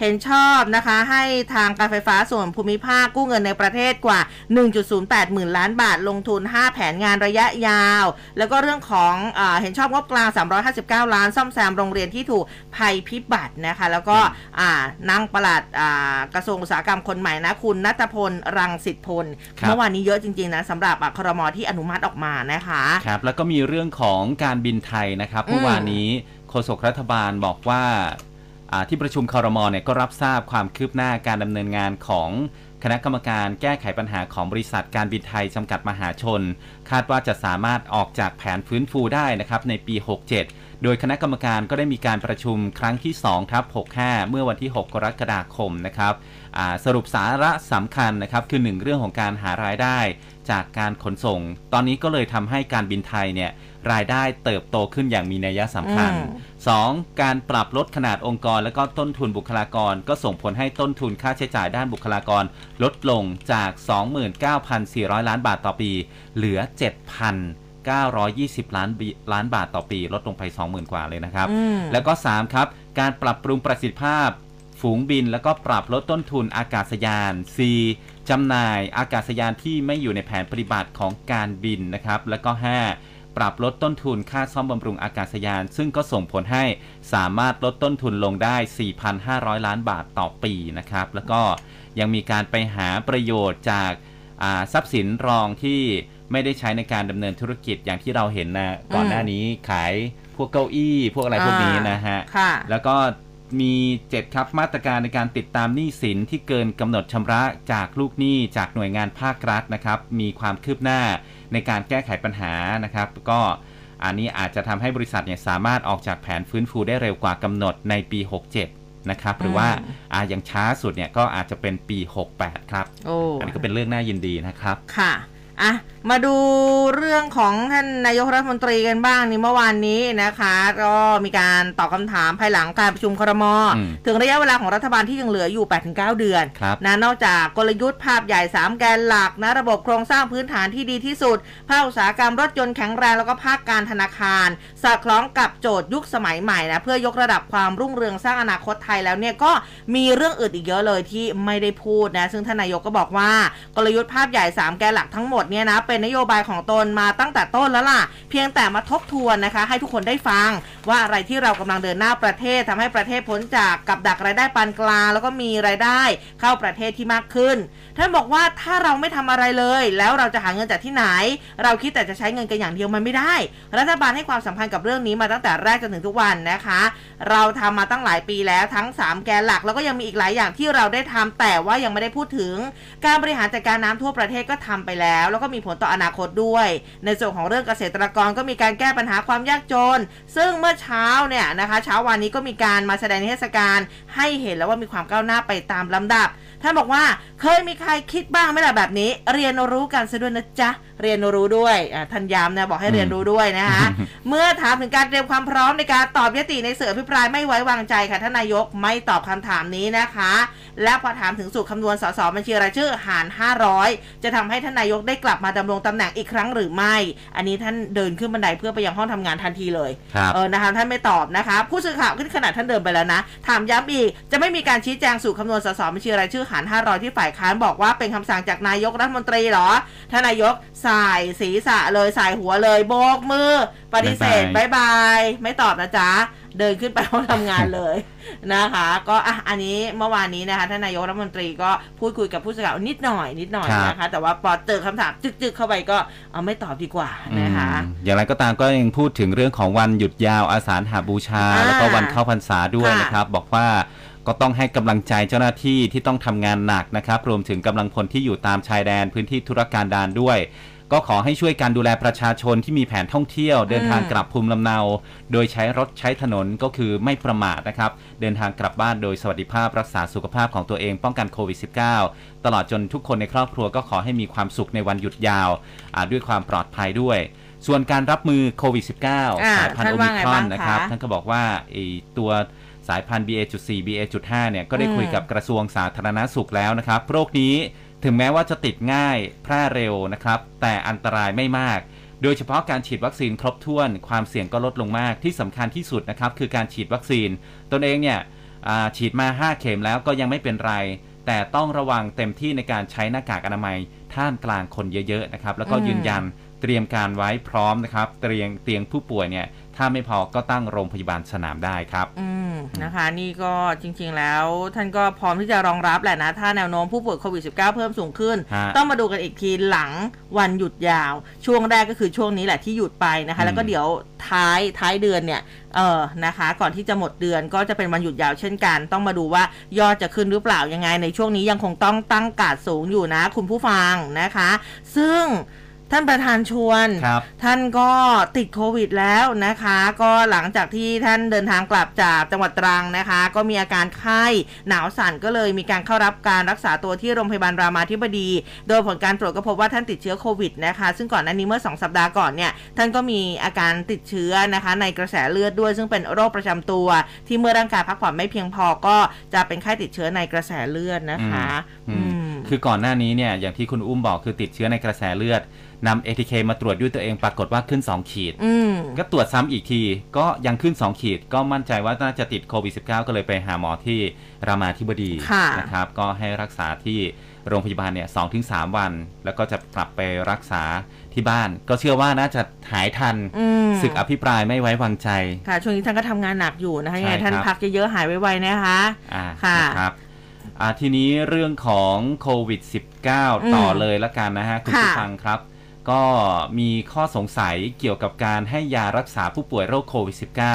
เห็นชอบนะคะ ให้ทางการไฟฟ้าส่วนภูมิภาคกู้เงินในประเทศกว่า 1.08 หมื่นล้านบาทลงทุน 5 แผนงานระยะยาว แล้วก็เรื่องของอาเห็นชอบงบกลาง 359 ล้านซ่อมแซมโรงเรียนที่ถูกภัยพิบัตินะคะ แล้วก็อ่านั่งประหลัดอ่ากระทรวงอุตสาหกรรมคนใหม่นะ คุณนัทพล รังสิตพลครับเมื่อวานนี้เยอะจริง ๆ นะสำหรับอะครมที่อนุมัติออกมานะคะครับแล้วก็มีเรื่องของการบินไทยนะครับอืมเมื่อวานนี้โฆษกรัฐบาลบอกว่าอ่าที่ประชุมคอรมอเนี่ยก็รับทราบความคืบหน้าการดำเนินงานของคณะกรรมการแก้ไขปัญหาของบริษัทการบินไทยจำกัดมหาชน คาดว่าจะสามารถออกจากแผนฟื้นฟูได้นะครับในปี 67 โดยคณะกรรมการก็ได้มีการประชุมครั้งที่2ทับ65 เมื่อวันที่ 6 กรกฎาคมนะครับอ่าสรุปสาระสำคัญนะครับคือ 1 เรื่องของการหารายได้ จากการขนส่ง ตอนนี้ก็เลยทำให้การบินไทยเนี่ยรายได้เติบโตขึ้นอย่างมีนัยสำคัญอืม 2. การปรับลดขนาดองค์กร และก็ต้นทุนบุคลากร ก็ส่งผลให้ต้นทุนค่าใช้จ่ายด้านบุคลากร ลดลงจาก 29,400 ล้านบาทต่อปี เหลือ 7,920 ล้านบิล้านบาทต่อปี ลดลงไป 20,000 กว่าเลยนะครับอืมแล้วก็ 3 ครับ การปรับปรุงประสิทธิภาพ ฝูงบิน แล้วก็ปรับลดต้นทุนอากาศยาน C จำหน่ายอากาศยานที่ไม่อยู่ในแผนปฏิบัติของการบินนะครับ แล้วก็ 5 ปรับลดต้นทุนค่าซ่อมบำรุงอากาศยาน ซึ่งก็ส่งผลให้สามารถลดต้นทุนลงได้ 4,500 ล้านบาทต่อปีนะครับ แล้วก็ยังมีการไปหาประโยชน์จากอ่าทรัพย์สินรองที่ ไม่ได้ใช้ในการดำเนินธุรกิจอย่างที่เราเห็นนะก่อนหน้านี้ขายพวกเก้าอี้ พวกอะไรพวกนี้นะฮะค่ะแล้วก็มี7ครับมาตรการในการติดตามหนี้สินที่เกินกำหนดชำระจากลูกหนี้จากหน่วยงานภาครัฐนะครับ มีความคืบหน้าในการแก้ไขปัญหานะครับ ก็อันนี้อาจจะทำให้บริษัทเนี่ยสามารถออกจากแผนฟื้นฟูได้เร็วกว่ากำหนดในปี 67 นะครับ หรือว่าอืมอาอย่างช้าสุดเนี่ยก็อาจจะเป็นปี 68 ครับโอ้อันนี้ก็เป็นเรื่องน่ายินดีนะครับค่ะ อะมาดูเรื่องของท่านนายกรัฐมนตรีกันบ้างนี่เมื่อวานนี้นะคะ ก็มีการตอบคำถามภายหลังการประชุมครมอืมถึงระยะเวลาของรัฐบาลที่ยังเหลืออยู่ 8-9 เดือนครับนะนอกจากกลยุทธ์ภาพใหญ่ 3 แกนหลักนะระบบโครงสร้างพื้นฐานที่ดีที่สุด ภาคอุตสาหกรรมรถยนต์แข็งแรงแล้วก็ภาคการธนาคาร สอดคล้องกับโจทย์ยุคสมัยใหม่นะเพื่อยกระดับความรุ่งเรืองสร้างอนาคตไทยแล้วเนี่ยก็มีเรื่องอื่นอีกเยอะเลยที่ไม่ได้พูดนะซึ่งท่านนายกก็บอกว่ากลยุทธ์ภาพใหญ่ 3 แกนหลักทั้งหมดเนี่ยนะเป็นนโยบายของตนมาตั้งแต่ต้นแล้วล่ะ เพียงแต่มาทบทวนนะคะ ให้ทุกคนได้ฟัง ว่าอะไรที่เรากำลังเดินหน้าประเทศทำให้ประเทศพ้นจากกับดักรายได้ปานกลาง แล้วก็มีรายได้เข้าประเทศที่มากขึ้น ท่านบอกว่าถ้าเราไม่ทำอะไรเลย แล้วเราจะหาเงินจากที่ไหน เราคิดแต่จะใช้เงินกันอย่างเดียวมันไม่ได้ รัฐบาลให้ความสำคัญกับเรื่องนี้มาตั้งแต่แรกจนถึงทุกวันนะคะ เราทำมาตั้งหลายปีแล้วทั้ง 3 แกนหลัก แล้วก็ยังมีอีกหลายอย่างที่เราได้ทำแต่ว่ายังไม่ได้พูดถึง การบริหารจัดการน้ำทั่วประเทศก็ทำไปแล้วแล้วก็มีผลต่ออนาคตด้วย ในส่วนของเรื่องเกษตรกรก็มีการแก้ปัญหาความยากจน ซึ่งเมื่อเช้าเนี่ยนะคะ เช้าวันนี้ก็มีการมาแสดงนิทรรศการให้เห็นแล้วว่ามีความก้าวหน้าไปตามลำดับ ท่านบอกว่าเคยมีใครคิดบ้างไหมล่ะแบบนี้ เรียนรู้กันซะด้วยนะจ๊ะ เรียนรู้ด้วยอ่าท่านย้ำนะบอกให้เรียนรู้ด้วยนะคะเมื่อถามถึงการเตรียมความพร้อมในการตอบยติในเสือพิปรายไม่ไว้วางใจค่ะท่านนายกไม่ตอบคำถามนี้นะคะ และพอถามถึงสูตรคำนวณสสบัญชีรายชื่อหาร 500 จะทำให้ท่านนายกได้กลับมาดำรงตำแหน่งอีกครั้งหรือไม่ อันนี้ท่านเดินขึ้นบันไดเพื่อไปยังห้องทำงานทันทีเลยครับเออนะคะท่านไม่ตอบนะคะ ผู้สื่อข่าวขึ้นขนาดท่านเดินไปแล้วนะ ถามย้ำอีกจะไม่มีการชี้แจงสูตรคำนวณสสบัญชีรายชื่อหาร 500 ที่ฝ่ายค้านบอกว่าเป็นคำสั่งจากนายกรัฐมนตรีเหรอท่านนายกสายศีรษะเลยสายหัวเลยโบกมือ ปฏิเสธบายบาย ไม่ตอบนะจ๊ะ เดินขึ้นไปห้องทำงานเลยนะคะ ก็อะอันนี้เมื่อวานนี้นะคะท่านนายกรัฐมนตรีก็พูดคุยกับผู้สื่อข่าวนิดหน่อยนิดหน่อยครับนะคะ แต่ว่าพอเจอคำถามจึกๆเข้าไปก็เอาไม่ตอบดีกว่านะคะอืมอย่างไรก็ตามก็ยังพูดถึงเรื่องของวันหยุดยาวอาสาฬหาบูชาอ่าแล้วก็วันเข้าพรรษาด้วยค่ะนะครับ บอกว่าก็ต้องให้กำลังใจเจ้าหน้าที่ที่ต้องทำงานหนักนะครับ รวมถึงกำลังพลที่อยู่ตามชายแดนพื้นที่ธุรการดานด้วย ก็ขอให้ช่วยการดูแลประชาชนที่มีแผนท่องเที่ยว เดินทางกลับภูมิลำเนา โดยใช้รถใช้ถนนก็คือไม่ประมาทนะครับ เดินทางกลับบ้านโดยสวัสดิภาพรักษาสุขภาพของตัวเองป้องกันโควิด -19 ตลอดจนทุกคนในครอบครัวก็ขอให้มีความสุขในวันหยุดยาวอ่าด้วยความปลอดภัยด้วยส่วนการรับมือโควิด -19 อ่าสายพันธุ์ท่านโอว่ามิไงครอนบ้างนะครับคะท่านก็บอกว่าไอตัวสายพันธุ์ BA.4 BA.5 เนี่ย ก็ได้คุยกับกระทรวงสาธารณสุขแล้วนะครับ โรคนี้ ถึงแม้ว่าจะติดง่ายแพร่เร็วนะครับ แต่อันตรายไม่มาก โดยเฉพาะการฉีดวัคซีนครบถ้วน ความเสี่ยงก็ลดลงมากที่สำคัญที่สุดนะครับ คือการฉีดวัคซีน ตนเองเนี่ยอ่าฉีดมา 5 เข็มแล้วก็ยังไม่เป็นไร แต่ต้องระวังเต็มที่ในการใช้หน้ากากอนามัยท่ามกลางคนเยอะๆนะครับ แล้วก็อืมยืนยันเตรียมการไว้พร้อมนะครับ เตียงเตียงผู้ป่วยเนี่ย ถ้าไม่พอก็ตั้งโรงพยาบาลสนามได้ครับอืมนะคะ นี่ก็จริง ๆ แล้ว ท่านก็พร้อมที่จะรองรับแหละนะ ถ้าแนวโน้มผู้ป่วยโควิด -19 เพิ่มสูงขึ้นฮะต้องมาดูกันอีกทีหลังวันหยุดยาว ช่วงแรกก็คือช่วงนี้แหละที่หยุดไปนะคะอืมแล้วก็เดี๋ยวท้ายท้ายเดือนเนี่ยเออนะคะ ก่อนที่จะหมดเดือนก็จะเป็นวันหยุดยาวเช่นกัน ต้องมาดูว่ายอดจะขึ้นหรือเปล่ายังไงในช่วงนี้ยังคงต้องตั้งการดสูงอยู่นะ คุณผู้ฟังนะคะ ซึ่ง ท่านประธานชวนครับท่านก็ติดโควิดแล้วนะคะ ก็หลังจากที่ท่านเดินทางกลับจากจังหวัดตรังนะคะ ก็มีอาการไข้หนาวสั่นก็เลยมีการเข้ารับการรักษาตัวที่โรงพยาบาลรามาธิบดี โดยผลการตรวจก็พบว่าท่านติดเชื้อโควิดนะคะ ซึ่งก่อนหน้านี้เมื่อ 2 สัปดาห์ก่อนเนี่ยท่านก็มีอาการติดเชื้อนะคะ ในกระแสเลือดด้วยซึ่งเป็นโรคประจำตัว ที่เมื่อร่างกายพักผ่อนไม่เพียงพอก็จะเป็นไข้ติดเชื้อในกระแสเลือดนะคะอืมอืม คือก่อนหน้านี้เนี่ยอย่างที่คุณอุ้มบอกคือติดเชื้อในกระแสเลือดนำ ATK มาตรวจด้วยตัวเองปรากฏว่าขึ้น 2 ขีดอืมก็ตรวจซ้ำอีกที ก็ยังขึ้น 2 ขีด ก็มั่นใจว่าน่าจะติดโควิด -19 ก็เลยไปหาหมอที่รามาธิบดีค่ะนะครับ ก็ให้รักษาที่โรงพยาบาลเนี่ยสถึงสวัน แล้วก็จะกลับไปรักษาที่บ้าน ก็เชื่อว่าน่าจะหายทันอืมศึกอภิปรายไม่ไว้วางใจ ค่ะ ช่วงนี้ท่านก็ทำงานหนักอยู่นะคะยังไงใช่ท่านครับพักเยอะๆหายไวๆนะคะอ่าค่ะนะครับ อ่าทีนี้เรื่องของโควิด -19 ต่อเลยละกันนะฮะ คุณผู้ค่ะฟังครับ ก็มีข้อสงสัยเกี่ยวกับการให้ยารักษาผู้ป่วยโรคโควิดอ่า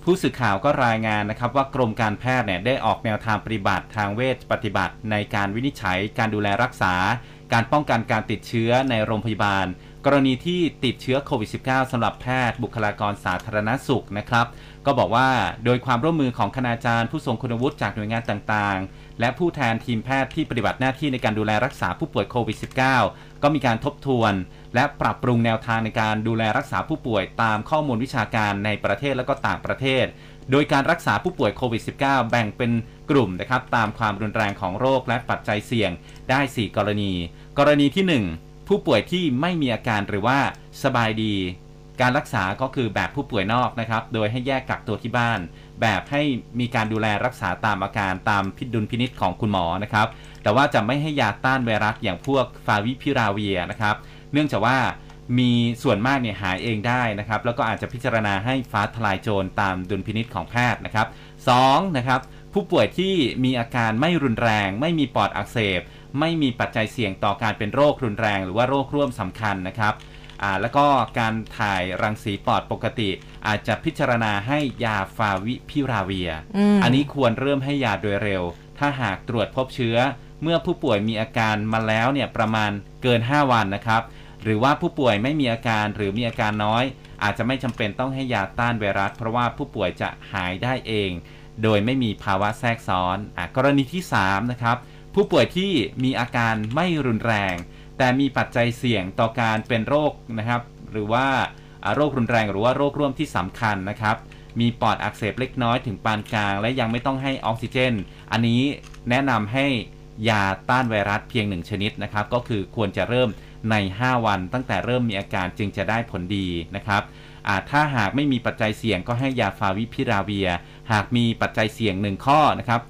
-19 ผู้สื่อข่าวก็รายงานนะครับว่ากรมการแพทย์เนี่ยได้ออกแนวทางปฏิบัติทางเวชปฏิบัติในการวินิจฉัย การดูแลรักษา การป้องกันการติดเชื้อในโรงพยาบาล กรณีที่ติดเชื้อโควิด -19 สำหรับแพทย์บุคลากรสาธารณสุขนะครับ ก็บอกว่าโดยความร่วมมือของคณาจารย์ผู้ทรงคุณวุฒิจากหน่วยงานต่างๆ และผู้แทนทีมแพทย์ที่ปฏิบัติหน้าที่ในการดูแลรักษาผู้ป่วยโควิด -19 ก็มีการทบทวน และปรับปรุงแนวทางในการดูแลรักษาผู้ป่วยตามข้อมูลวิชาการในประเทศและก็ต่างประเทศ โดยการรักษาผู้ป่วยโควิด -19 แบ่งเป็นกลุ่มนะครับตามความรุนแรงของโรคและปัจจัยเสี่ยงได้ 4 กรณี กรณีที่ 1 ผู้ป่วยที่ไม่มีอาการหรือว่าสบายดี การรักษาก็คือแบบผู้ป่วยนอกนะครับ โดยให้แยกกักตัวที่บ้าน แบบให้มีการดูแลรักษาตามอาการตามพิดุลพินิษของคุณหมอนะครับ แต่ว่าจะไม่ให้ยาต้านไวรัสอย่างพวกฟาวิพิราเวียนะครับ เนื่องจากว่ามีส่วนมากเนี่ยหายเองได้นะครับ แล้วก็อาจจะพิจารณาให้ฟ้าทลายโจรตามดุลพินิษของแพทย์นะครับสองนะครับผู้ป่วยที่มีอาการไม่รุนแรง ไม่มีปอดอักเสบ ไม่มีปัจจัยเสี่ยงต่อการเป็นโรครุนแรง หรือว่าโรคร่วมสำคัญนะครับ อ่าแล้วก็การถ่ายรังสีปอดปกติ อาจจะพิจารณาให้ยาฟาวิพิราเวียอืมนนี้ควรเริ่มให้ยาโดยเร็ว ถ้าหากตรวจพบเชื้อ เมื่อผู้ป่วยมีอาการมาแล้วเนี่ยประมาณเกิน 5 วันนะครับ หรือว่าผู้ป่วยไม่มีอาการหรือมีอาการน้อย อาจจะไม่จำเป็นต้องให้ยาต้านไวรัส เพราะว่าผู้ป่วยจะหายได้เอง โดยไม่มีภาวะแทรกซ้อนอะกรณีที่3นะครับผู้ป่วยที่มีอาการไม่รุนแรง แต่มีปัจจัยเสี่ยงต่อการเป็นโรคนะครับ หรือว่าโรครุนแรงหรือว่าโรคร่วมที่สำคัญนะครับ มีปอดอักเสบเล็กน้อยถึงปานกลาง และยังไม่ต้องให้ออกซิเจน อันนี้แนะนำให้ยาต้านไวรัสเพียงหนึ่งชนิดนะครับ ก็คือควรจะเริ่มใน 5 วัน ตั้งแต่เริ่มมีอาการจึงจะได้ผลดีนะครับถ้าหากไม่มีปัจจัยเสี่ยงก็ให้ยาฟาวิพิราเวียร์ หากมีปัจจัยเสี่ยงหนึ่งข้อนะครับ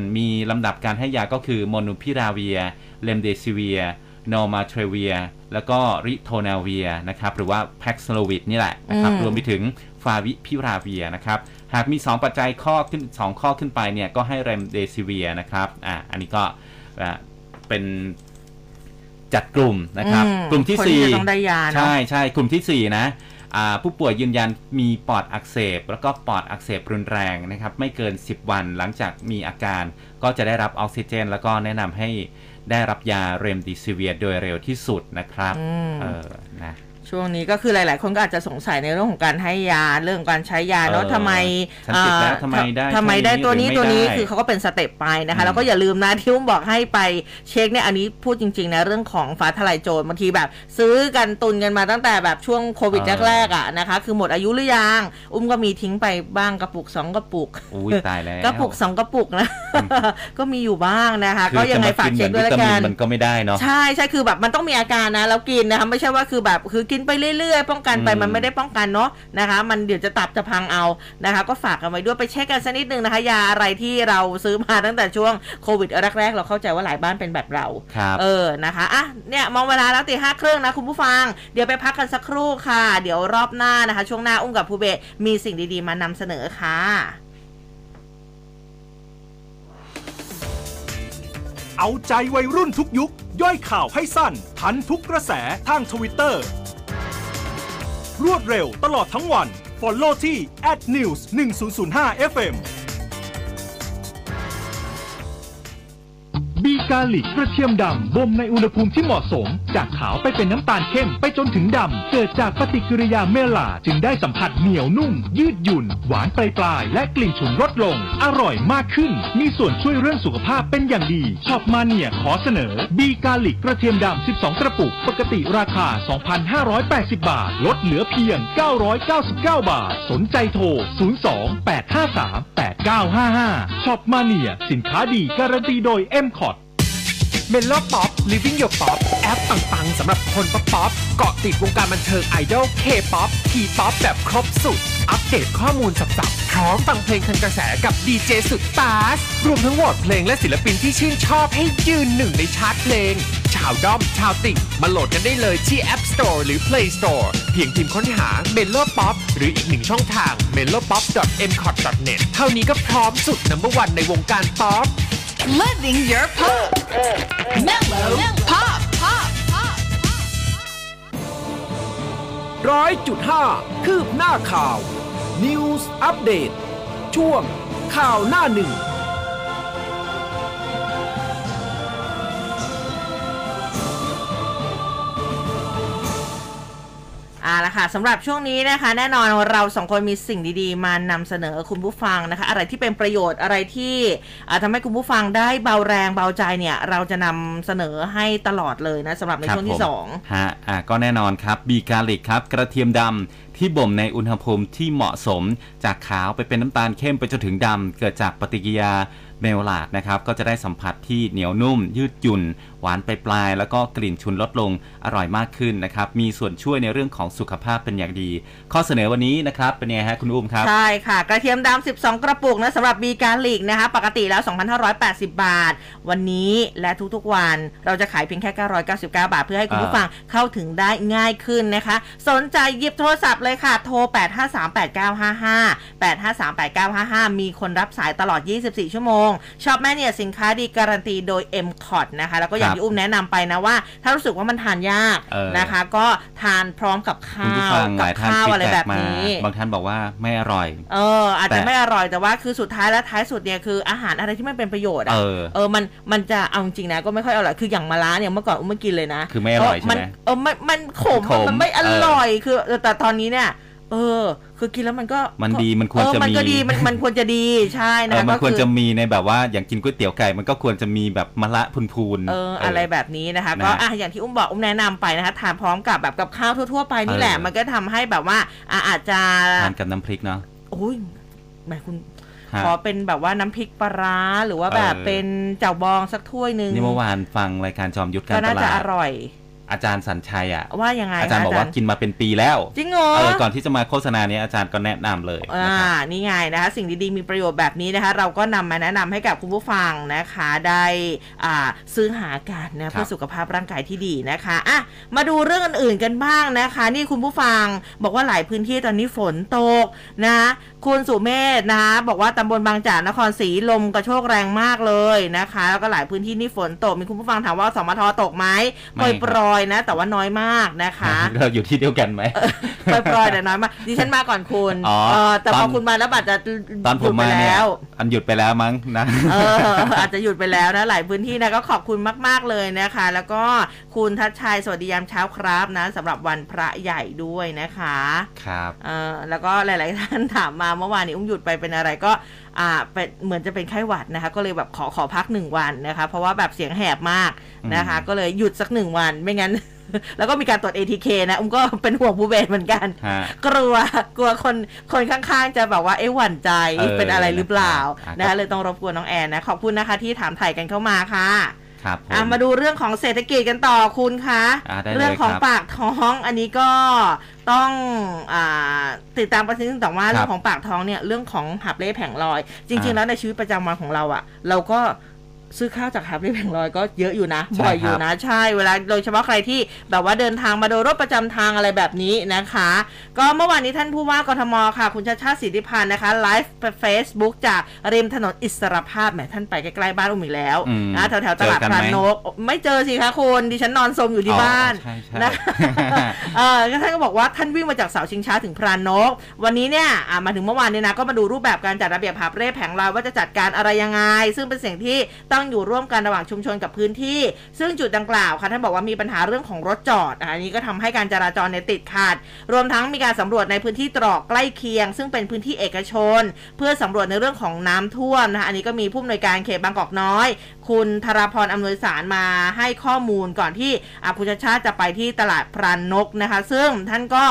มมีลำดับการให้ยาก็คือโมลนูพิราเวียร์ เรมเดซิเวียร์ เนอร์มาเทรลเวียร์ แล้วก็ริโทนาเวียร์นะครับหรือว่า Paxlovid นี่แหละนะครับอืมรวมไปถึงฟาวิพิราเวียร์นะครับหากมี 2 ปัจจัยข้อขึ้น 2 ข้อขึ้นไปเนี่ยก็ให้เรมเดซิเวียร์นะครับอ่าอันนี้ก็อ่าเป็นจัดกลุ่มนะครับอืมกลุ่มที่คนสี่จะต้องได้ยาเนาะใช่ใช่กลุ่มที่ 4 นะอ่าผู้ป่วยยืนยันมีปอดอักเสบ แล้วก็ปอดอักเสบรุนแรงนะครับ ไม่เกิน 10 วันหลังจากมีอาการก็จะได้รับออกซิเจน แล้วก็แนะนำให้ ได้รับยาเรมเดซิเวียร์โดยเร็วที่สุดนะครับอืมเออนะ ช่วงนี้ก็คือหลาย ๆ คนก็อาจจะสงสัยในเรื่องของการให้ยาเรื่องของการใช้ยาเนาะเออทำไมฉันติดแล้วอ่าทำไมได้ทำไมได้แค่นี้ตัวนี้หรือไม่ตัวนี้ได้คือเขาก็เป็น step ไปนะอืคะมแล้วก็อย่าลืมนะที่อุ้มบอกให้ไปเช็คเนี่ยอันนี้พูดจริง ๆ นะเรื่องของฟ้าทลายโจรบางทีแบบ ซื้อกันตุนกันมาตั้งแต่แบบช่วงโควิดแรก ๆ อะนะคะ คือหมดอายุหรือยัง อุ้มก็มีทิ้งไปบ้างกระปุกสองกระปุกอุ้ยตายแล้วกระปุกสองกระปุกนะก็มีอยู่บ้างนะคะคือก็ยังไงจะมฝากเช็คนด้วยละวิตากัมินมันก็ไม่ได้เนาะใช่ใช่คือแบบมันต้องมีอาการนะแล้วกินนะคะไม่ใช่ว่าคือแบบคือกินไปเรื่อยๆ ป้องกันไปอืมมันไม่ได้ป้องกันเนาะนะคะ มันเดี๋ยวจะตับจะพังเอานะคะ ก็ฝากกันไว้ด้วยไปเช็คกันสักนิดนึงนะคะ ยาอะไรที่เราซื้อมาตั้งแต่ช่วงโควิดแรกๆ เราเข้าใจว่าหลายบ้านเป็นแบบเราครับเออนะคะอะเนี่ยมองเวลาแล้วตีห้าครึ่งนะคุณผู้ฟัง เดี๋ยวไปพักกันสักครู่ค่ะ เดี๋ยวรอบหน้านะคะ ช่วงหน้าอุ้มกับภูเบศมีสิ่งดีๆ มานำเสนอค่ะเอาใจวัยรุ่นทุกยุค ย่อยข่าวให้สั้น ทันทุกกระแสทางทวิตเตอร์ รวดเร็วตลอดทั้งวัน Follow ที่ @news 1005 FM บีกาลิกกระเทียมดำบ่มในอุณหภูมิที่เหมาะสม จากขาวไปเป็นน้ำตาลเข้มไปจนถึงดำ เกิดจากปฏิกิริยาเมลาจึงได้สัมผัสเหนียวนุ่ม ยืดหยุ่น หวานปลายปลายและกลิ่นฉุนลดลง อร่อยมากขึ้น มีส่วนช่วยเรื่องสุขภาพเป็นอย่างดีช็อปมาเนียขอเสนอบีกาลิกกระเทียมดำ 12 กระปุก ปกติราคา 2,580 บาท ลดเหลือเพียง 999 บาท สนใจโทร 955 Shop Mania สินค้าดีการันตีโดย m c o t Mellow Pop Living Your Pop แอปปังๆสำหรับคน pop pop เกาะติดวงการบันเทิงไอดอล K-pop T-pop แบบครบสุด อัปเดตข้อมูลสับๆพร้อมฟังเพลงทันกระแสกับดีเจสุดตาส รวมทั้งโหวตเพลงและศิลปินที่ชื่นชอบให้ยืนหนึ่งในชาร์ตเพลง ชาวด้อมชาวติ่งมาโหลดกันได้เลยที่ App Store หรือ Play Store เพียงพิมพ์ค้นหา m e l o Pop หรืออีกหนึ่งช่องทาง m e l o p o p m c o t n e t เท่านี้ก็พร้อมสุดนัมเบอร์วันในวงการป๊อป Living your pop. Mellow pop. Pop. Pop. ร้อยจุดห้าคืบหน้าข่าว News Update ช่วงข่าวหน้าหนึ่ง อ่าละค่ะสำหรับช่วงนี้นะคะ แน่นอนเราสองคนมีสิ่งดีๆ มานำเสนอคุณผู้ฟังนะคะ อะไรที่เป็นประโยชน์อะไรที่อ่าทำให้คุณผู้ฟังได้เบาแรงเบาใจเนี่ย เราจะนำเสนอให้ตลอดเลยนะสำหรับในครับช่วงที่ผมสองฮะอะก็แน่นอนครับบีกาลิกครับ กระเทียมดำที่บ่มในอุณหภูมิที่เหมาะสม จากขาวไปเป็นน้ำตาลเข้มไปจนถึงดำเกิดจากปฏิกิริยาเมลลาดนะครับก็จะได้สัมผัสที่เหนียวนุ่มยืดหยุ่น หวานไปปลายๆแล้วก็กลิ่นชุนลดลงอร่อยมากขึ้นนะครับ มีส่วนช่วยในเรื่องของสุขภาพเป็นอย่างดี ข้อเสนอวันนี้นะครับเป็นไงฮะคุณอุ้มครับ ใช่ค่ะ กระเทียมดำ12 กระปุกนะสำหรับบีการลิกนะคะปกติแล้ว 2,580 บาท วันนี้และทุกๆวันเราจะขายเพียงแค่ 999 บาท เพื่อให้คุณผู้ฟังเข้าถึงได้ง่ายขึ้นนะคะ สนใจหยิบโทรศัพท์เลยค่ะโทร 8538955 8538955 มีคนรับสายตลอด 24 ชั่วโมงช็อปแม่เนี่ยสินค้าดีการันตีโดย m c o t นะคะแล้วก็อย่างครับที่อุ้มแนะนำไปนะว่า ถ้ารู้สึกว่ามันทานยากเออนะคะ ก็ทานพร้อมกับคุณข้าผู้วฟังหกัลายท่านข้าวฟีดอะไรแบ็แบกบมานี้ บางท่านบอกว่าไม่อร่อย เออ อาจแต่จะไม่อร่อยแต่ว่าคือสุดท้ายแล้วท้ายสุดเนี่ยคืออาหารอะไรที่มันเป็นประโยชน์เออะอเออมันมันจะเอาจริงๆนะก็ไม่ค่อยอร่อยคืออย่างมะระเนี่ยเมื่อก่อนอุ้มไม่กินเลยนะ คือไม่อร่อยเพาะมันใช่ไหมเออมันมันขมขมมันไม่อร่อยคือเออแต่ตอนนี้เนี่ย เออ คือกินแล้วมันก็มันดีมันควรเออจะมันก็มีดีมันมันควรจะดีใช่เอนะอมันก็ควรอจะมีในแบบว่าอย่างกินก๋วยเตี๋ยวไก่มันก็ควรจะมีแบบมะละพูนๆเอออะไรแบบนี้นะคะนะก็อะอย่างที่อุ้มบอกอุ้มแนะนำไปนะคะทานพร้อมกับแบบกับข้าวทั่วๆไปนี่แหละเออมันก็ทำให้แบบว่าอะอาจจะทานกับน้ำพริกเนาะโอ้ยแหมคุณฮะขอเป็นแบบว่าน้ำพริกปลาร้าหรือว่าแบบเออเป็นเจ่าบองสักถ้วยหนึ่งนี่เมื่อวานฟังรายการจอมยุทธการก็ตน่าจะลาอดร่อย อาจารย์สัญชัยอะว่ายังไงอาจารย์คะบอกว่ากินมาเป็นปีแล้ว จริงเหรอเออก่อนที่จะมาโฆษณาเนี้ยอาจารย์ก็แนะนำเลยอ่านะครับนี่ไงนะคะ สิ่งดีๆมีประโยชน์แบบนี้นะคะ เราก็นำมาแนะนำให้กับคุณผู้ฟังนะคะ ได้อ่าซื้อหากันนะเพื่อสุขภาพร่างกายที่ดีนะคะอะมาดูเรื่องอื่นๆกันบ้างนะคะ นี่คุณผู้ฟังบอกว่าหลายพื้นที่ตอนนี้ฝนตกนะคุณสุเมธนะคะบอกว่าตำบลบางจากนครศรีลมกระโชกแรงมากเลยนะคะ แล้วก็หลายพื้นที่นี่ฝนตกมีคุณผู้ฟังถามว่าสมทตกไหมไม่ปล่อยๆนะ แต่ว่าน้อยมากนะคะ เราอยู่ที่เดียวกันไหมปล่อยๆแต่น้อยมากดิฉันมาก่อนคุณอ๋อเออแต่พตออนคุณมาแล้วบัตรจะตอนผหยุมดไปมาเนี่ยแล้ว อันหยุดไปแล้วมั้งนะเอออาจจะหยุดไปแล้วนะหลายพื้นที่นะก็ขอบคุณมาก ๆเลยนะคะ แล้วก็คุณทัชชัยสวัสดียามเช้าครับนะสำหรับวันพระใหญ่ด้วยนะคะ ครับเออแล้วก็หลาย ๆ ท่านถามมาเมื่อวานนี้อุ้มหยุดไปเป็นอะไรก็อ่าเป็นเหมือนจะเป็นไข้หวัดนะคะ ก็เลยแบบขอขอพักหนึ่งวันนะคะ เพราะว่าแบบเสียงแหบมากนะคะ ก็เลยหยุดสักหนึ่งวันไม่งั้น แล้วก็มีการตรวจ ATK นะอุ้มก็เป็นห่วงผู้เบนเหมือนกันฮะกลัวกลัวคนคนข้างๆ จะแบบว่าเอ๊ะหวั่นใจเออเป็นอะไรหรือเปล่านะครับนะคะเลยต้องรบกวนน้องแอนนะขอบคุณนะคะที่ถามถ่ายกันเข้ามาค่ะ ครับผอะมาดูเรื่องของเศรษฐกิจกันต่อคุณคะอะได้เลยเรื่องของครับปากท้องอันนี้ก็ต้องอาติดตามประเด็นแต่ว่าครับเรื่องของปากท้องเนี่ยเรื่องของหับเล่แผงลอย จริง ๆ อ่าแล้วในชีวิตประจำวันของเราอะ่ะเราก็ ซื้อข้าวจากหับเล่แผงลอยก็เยอะอยู่นะใช่บ่อยอยู่ครับนะ ใช่เวลาโดยเฉพาะใครที่แบบว่าเดินทางมาโดยรถประจำทางอะไรแบบนี้นะคะ ก็เมื่อวานนี้ท่านผู้ว่ากทมค่ะ คุณชาติชาติสิทธิพันธ์นะคะไลฟ์เฟซบุ๊กจากริมถนนอิสรภาพแหมท่านไปใกล้ๆบ้านอุ้มอีกแล้วอืมนะแถวๆตลาดเจอกันพไหมรานนก ไม่เจอสิคะคุณดิฉันนอนสมอยู่ที่บ้านอ๋อใช่ใช่นะเออก็ท่านก็บอกว่าท่านวิ่งมาจากเสาชิงช้าถึงพรานนก วันนี้เนี่ยอะมาถึงเมื่อวานเนี่ยนะก็มาดูรูปแบบการจัดระเบียบหาบเร่แผงลอยว่าจะจัดการอะไรยังไง ซึ่งเป็นสิ่งที่ต้องอยู่ร่วมกันระหว่างชุมชนกับพื้นที่ ซึ่งจุดดังกล่าวค่ะท่านบอกว่ามีปัญหาเรื่องของรถจอดอะอันนี้ก็ทำให้การจราจรเนี่ยติดขัด รวมทั้งมีการสำรวจในพื้นที่ตรอกใกล้เคียง ซึ่งเป็นพื้นที่เอกชน เพื่อสำรวจในเรื่องของน้ำท่วมนะคะอันนี้ก็มีผู้อำนวยการเขตบางกอกน้อย คุณธราพรอำนวยสารมาให้ข้อมูลก่อนที่อาคุณชาชาติจะไปที่ตลาดพรานนกนะคะ ซึ่งท่านก็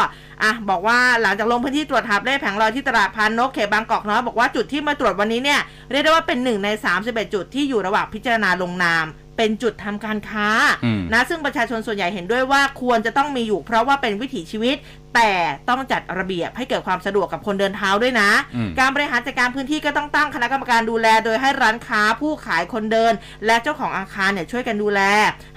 อะบอกว่าหลังจากลงพื้นที่ตรวจหาบเร่แผงลอยที่ตลาดพรานนกเขตบางกอกน้อยบอกว่าจุดที่มาตรวจวันนี้เนี่ยเรียกได้ว่าเป็นหนึ่งใน 31 จุดที่อยู่ระหว่างพิจารณาลงนามเป็นจุดทำการค้าอืมนะซึ่งประชาชนส่วนใหญ่เห็นด้วยว่าควรจะต้องมีอยู่เพราะว่าเป็นวิถีชีวิต แต่ต้องจัดระเบียบให้เกิดความสะดวกกับคนเดินเท้าด้วยนะอืมการบริหารจัดการพื้นที่ก็ต้องตั้งคณะกรรมการดูแล โดยให้ร้านค้าผู้ขายคนเดิน และเจ้าของอาคารเนี่ยช่วยกันดูแล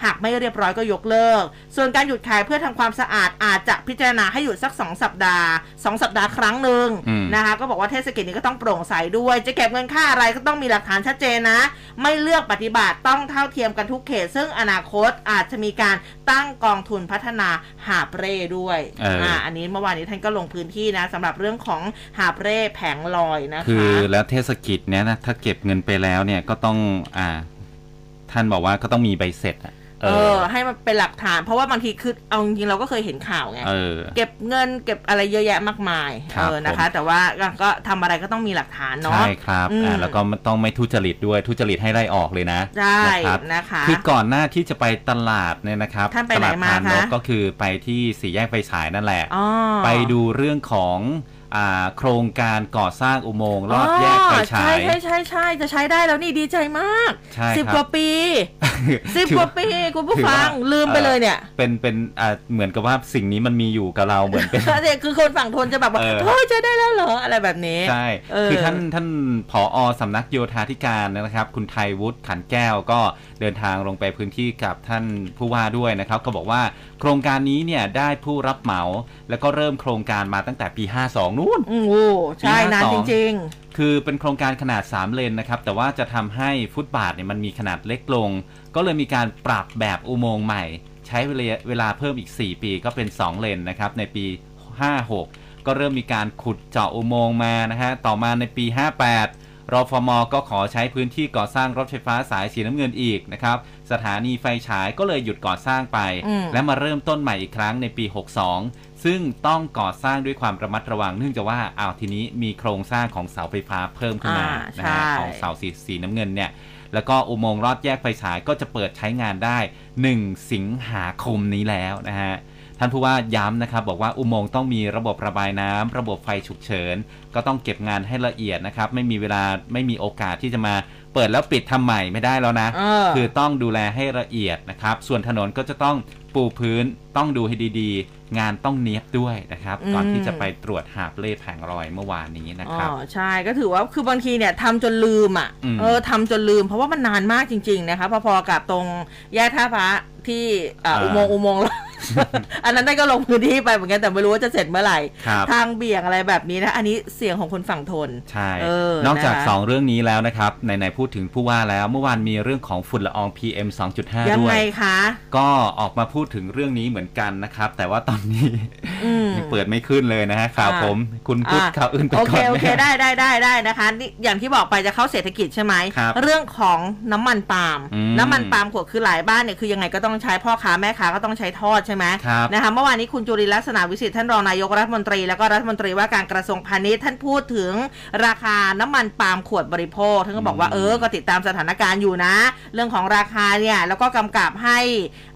หากไม่เรียบร้อยก็ยกเลิก ส่วนการหยุดขายเพื่อทำความสะอาดอาจจะพิจารณาให้หยุดสัก 2 สัปดาห์ 2 สัปดาห์ครั้งหนึ่งอืมนะคะก็บอกว่าเทศกิจนี้ก็ต้องโปร่งใสด้วย จะเก็บเงินค่าอะไรก็ต้องมีหลักฐานชัดเจนนะ ไม่เลือกปฏิบัติต้องเท่าเทียมกันทุกเขต ซึ่งอนาคตอาจจะมีการตั้งกองทุนพัฒนาหาบเร่ด้วยเอออันนี้เมื่อวานนี้ท่านก็ลงพื้นที่นะสำหรับเรื่องของหาบเร่แผงลอยนะคะคือแล้วเทศกิจเนี้ยนะถ้าเก็บเงินไปแล้วเนี่ยก็ต้องอ่าท่านบอกว่าก็ต้องมีใบเสร็จอะ เอเอออ ให้มันเป็นหลักฐาน เพราะว่าบางทีคือเอาจริงๆเราก็เคยเห็นข่าวไงเออเก็บเงินเก็บอะไรเยอะแยะมากมายครัเอบอนะคะผมแต่ว่าก็ก็ทำอะไรก็ต้องมีหลักฐานเนาะใช่ครับอืมอ่าแล้วก็ไม่ต้องไม่ทุจริตด้วยทุจริตให้ไล่ออกเลยนะใช่นะครับนะคะคือก่อนหน้าที่จะไปตลาดเนี่ยนะครับท่านไปตไหนลาดมาพรนกคะก็คือไปที่สี่แยกไฟฉายนั่นแหละอ๋อไปดูเรื่องของอ่า โครงการก่อสร้างอุโมงค์ลอดแยกไฟฉาใช่ยใช่ใช่ใช่จะใช้ได้แล้วนี่ดีใจมากใช่สิบครับกว่าปีสิบถือกว่าปีคุณผู้ถือฟังลืมไปเลยเนี่ย เป็นเป็นอ่าเหมือนกับว่าสิ่งนี้มันมีอยู่กับเราเหมือนเป็นเนี่ยคือคนฝั่งทนจะแบบว่าเออเฮ้ยจะได้แล้วเหรออะไรแบบนี้ใช่เออคือท่านท่านผอสำนักโยธาธิการนะครับ คุณไทยวุฒิขันแก้วก็เดินทางลงไปพื้นที่กับท่านผู้ว่าด้วยนะครับ ก็บอกว่าโครงการนี้เนี่ยได้ผู้รับเหมาแล้วก็เริ่มโครงการมาตั้งแต่ปี 52 นู่นอืมโอ้ใช่ปีนาน52จริงคือเป็นโครงการขนาด 3 เลนนะครับ แต่ว่าจะทำให้ฟุตบาทเนี่ยมันมีขนาดเล็กลง ก็เลยมีการปรับแบบอุโมงค์ใหม่ ใช้เวลาเวลาเพิ่มอีก 4 ปีก็เป็น 2 เลนนะครับ ในปี 56 ก็เริ่มมีการขุดเจาะอุโมงค์มานะฮะต่อมาในปี 58รฟมก็ขอใช้พื้นที่ก่อสร้างรถไฟฟ้าสายสีน้ำเงินอีกนะครับ สถานีไฟฉายก็เลยหยุดก่อสร้างไปอืมและมาเริ่มต้นใหม่อีกครั้งในปี 62 ซึ่งต้องก่อสร้างด้วยความระมัดระวัง เนื่องจากว่าอ้าวทีนี้มีโครงสร้างของเสาไฟฟ้าเพิ่มขึ้นมาอ่านะฮะใช่ของเสาสีสีน้ำเงินเนี่ยแล้วก็อุโมงค์ลอดแยกไฟฉายก็จะเปิดใช้งานได้ 1 สิงหาคมนี้แล้วนะฮะ ท่านผู้ว่าย้ำนะครับบอกว่าอุโมงค์ต้องมีระบบระบายน้ำระบบไฟฉุกเฉิน ก็ต้องเก็บงานให้ละเอียดนะครับ ไม่มีเวลาไม่มีโอกาสที่จะมาเปิดแล้วปิดทำใหม่ไม่ได้แล้วนะเออคือต้องดูแลให้ละเอียดนะครับ ส่วนถนนก็จะต้องปูพื้นต้องดูให้ดีๆ งานต้องเนียบด้วยนะครับ ก่อนอืมที่จะไปตรวจหาบเล่แผงรอยเมื่อวานนี้นะอ๋ครับอใช่ก็ถือว่าคือบางทีเนี่ยทำจนลืมอะอืมเออทำจนลืม เพราะว่ามันนานมากจริง ๆ นะคะพอๆกับตรงแยกท่าพระ ที่อ่าอุโมงค์อุโมงค์อันนั้นได้ก็ลงพื้นที่ไปเหมือนกันแต่ไม่รู้ว่าจะเสร็จเมื่อไหร่ครับทางเบี่ยงอะไรแบบนี้นะ อันนี้เสียงของคนฝั่งทน ใช่เออนอกจากนะคะ2เรื่องนี้แล้วนะครับไหนๆพูดถึงผู้ว่าแล้วเมื่อวานมีเรื่องของฝุ่นละออง PM 2.5ยังด้วไงยคะ ก็ออกมาพูดถึงเรื่องนี้เหมือนกันนะครับ แต่ว่าตอนนี้อืมยังเปิดไม่ขึ้นเลยนะฮะข่าวอ่าผม คุณพูดอะข่าวอื่นไปโอก่เคอนโอไหมเคได้ได้ได้ได้นะคะนี่อย่างที่บอกไปจะเข้าเศรษฐกิจใช่ไหมครับเรื่องของน้ำมันปาล์มอืมน้ำมันปาล์มขวดคือหลายบ้านเนี่ยคือยังไงก็ต้องใช้พ่อค้าแม่ค้าก็ต้องใช้ทอดใช่ไหมครับนะคะเมื่อวานนี้คุณจุลินลักษณะวิสิทธิ์ท่านรองนายกรัฐมนตรี แล้วก็รัฐมนตรีว่าการกระทรวงพาณิชย์ท่านพูดถึงราคาน้ำมันปาล์มขวดบริโภคท่านก็บอกว่าเออก็ติดตามสถานการณ์อยู่นะ เรื่องของราคาเนี่ยแล้วก็กำกับให้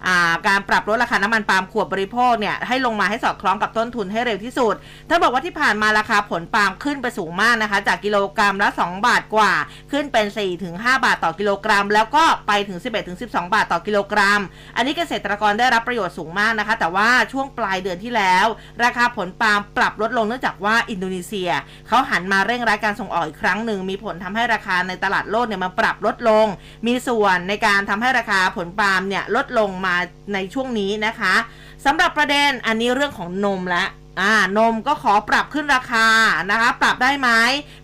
อ่าการปรับลดราคาน้ำมันปาล์มขวดบริโภคเนี่ยให้ลงมาให้สอดคล้องกับต้นทุนให้เร็วที่สุดท่านบอกว่าที่ผ่านมาราคาผลปาล์มขึ้นไปสูงมากนะคะ จากกิโลกรัมละ 2 บาทกว่า ขึ้นเป็น 4-5 บาทต่อกิโลกรัม แล้วก็ไปถึง 11-12 บาทต่อกิโลกรัมอันนี้เกษตรกรได้รับประโยชน์สูงมากนะคะ แต่ว่าช่วงปลายเดือนที่แล้ว ราคาผลปาล์มปรับลดลงเนื่องจากว่าอินโดนีเซียเขาหันมาเร่งรัดการส่งออกอีกครั้งหนึ่งมีผลทำให้ราคาในตลาดโลกเนี่ยมันปรับลดลง มีส่วนในการทำให้ราคาผลปาล์มเนี่ยลดลงมาในช่วงนี้นะคะสำหรับประเด็นอันนี้เรื่องของนมและ อ่านมก็ขอปรับขึ้นราคานะคะ ปรับได้ไหม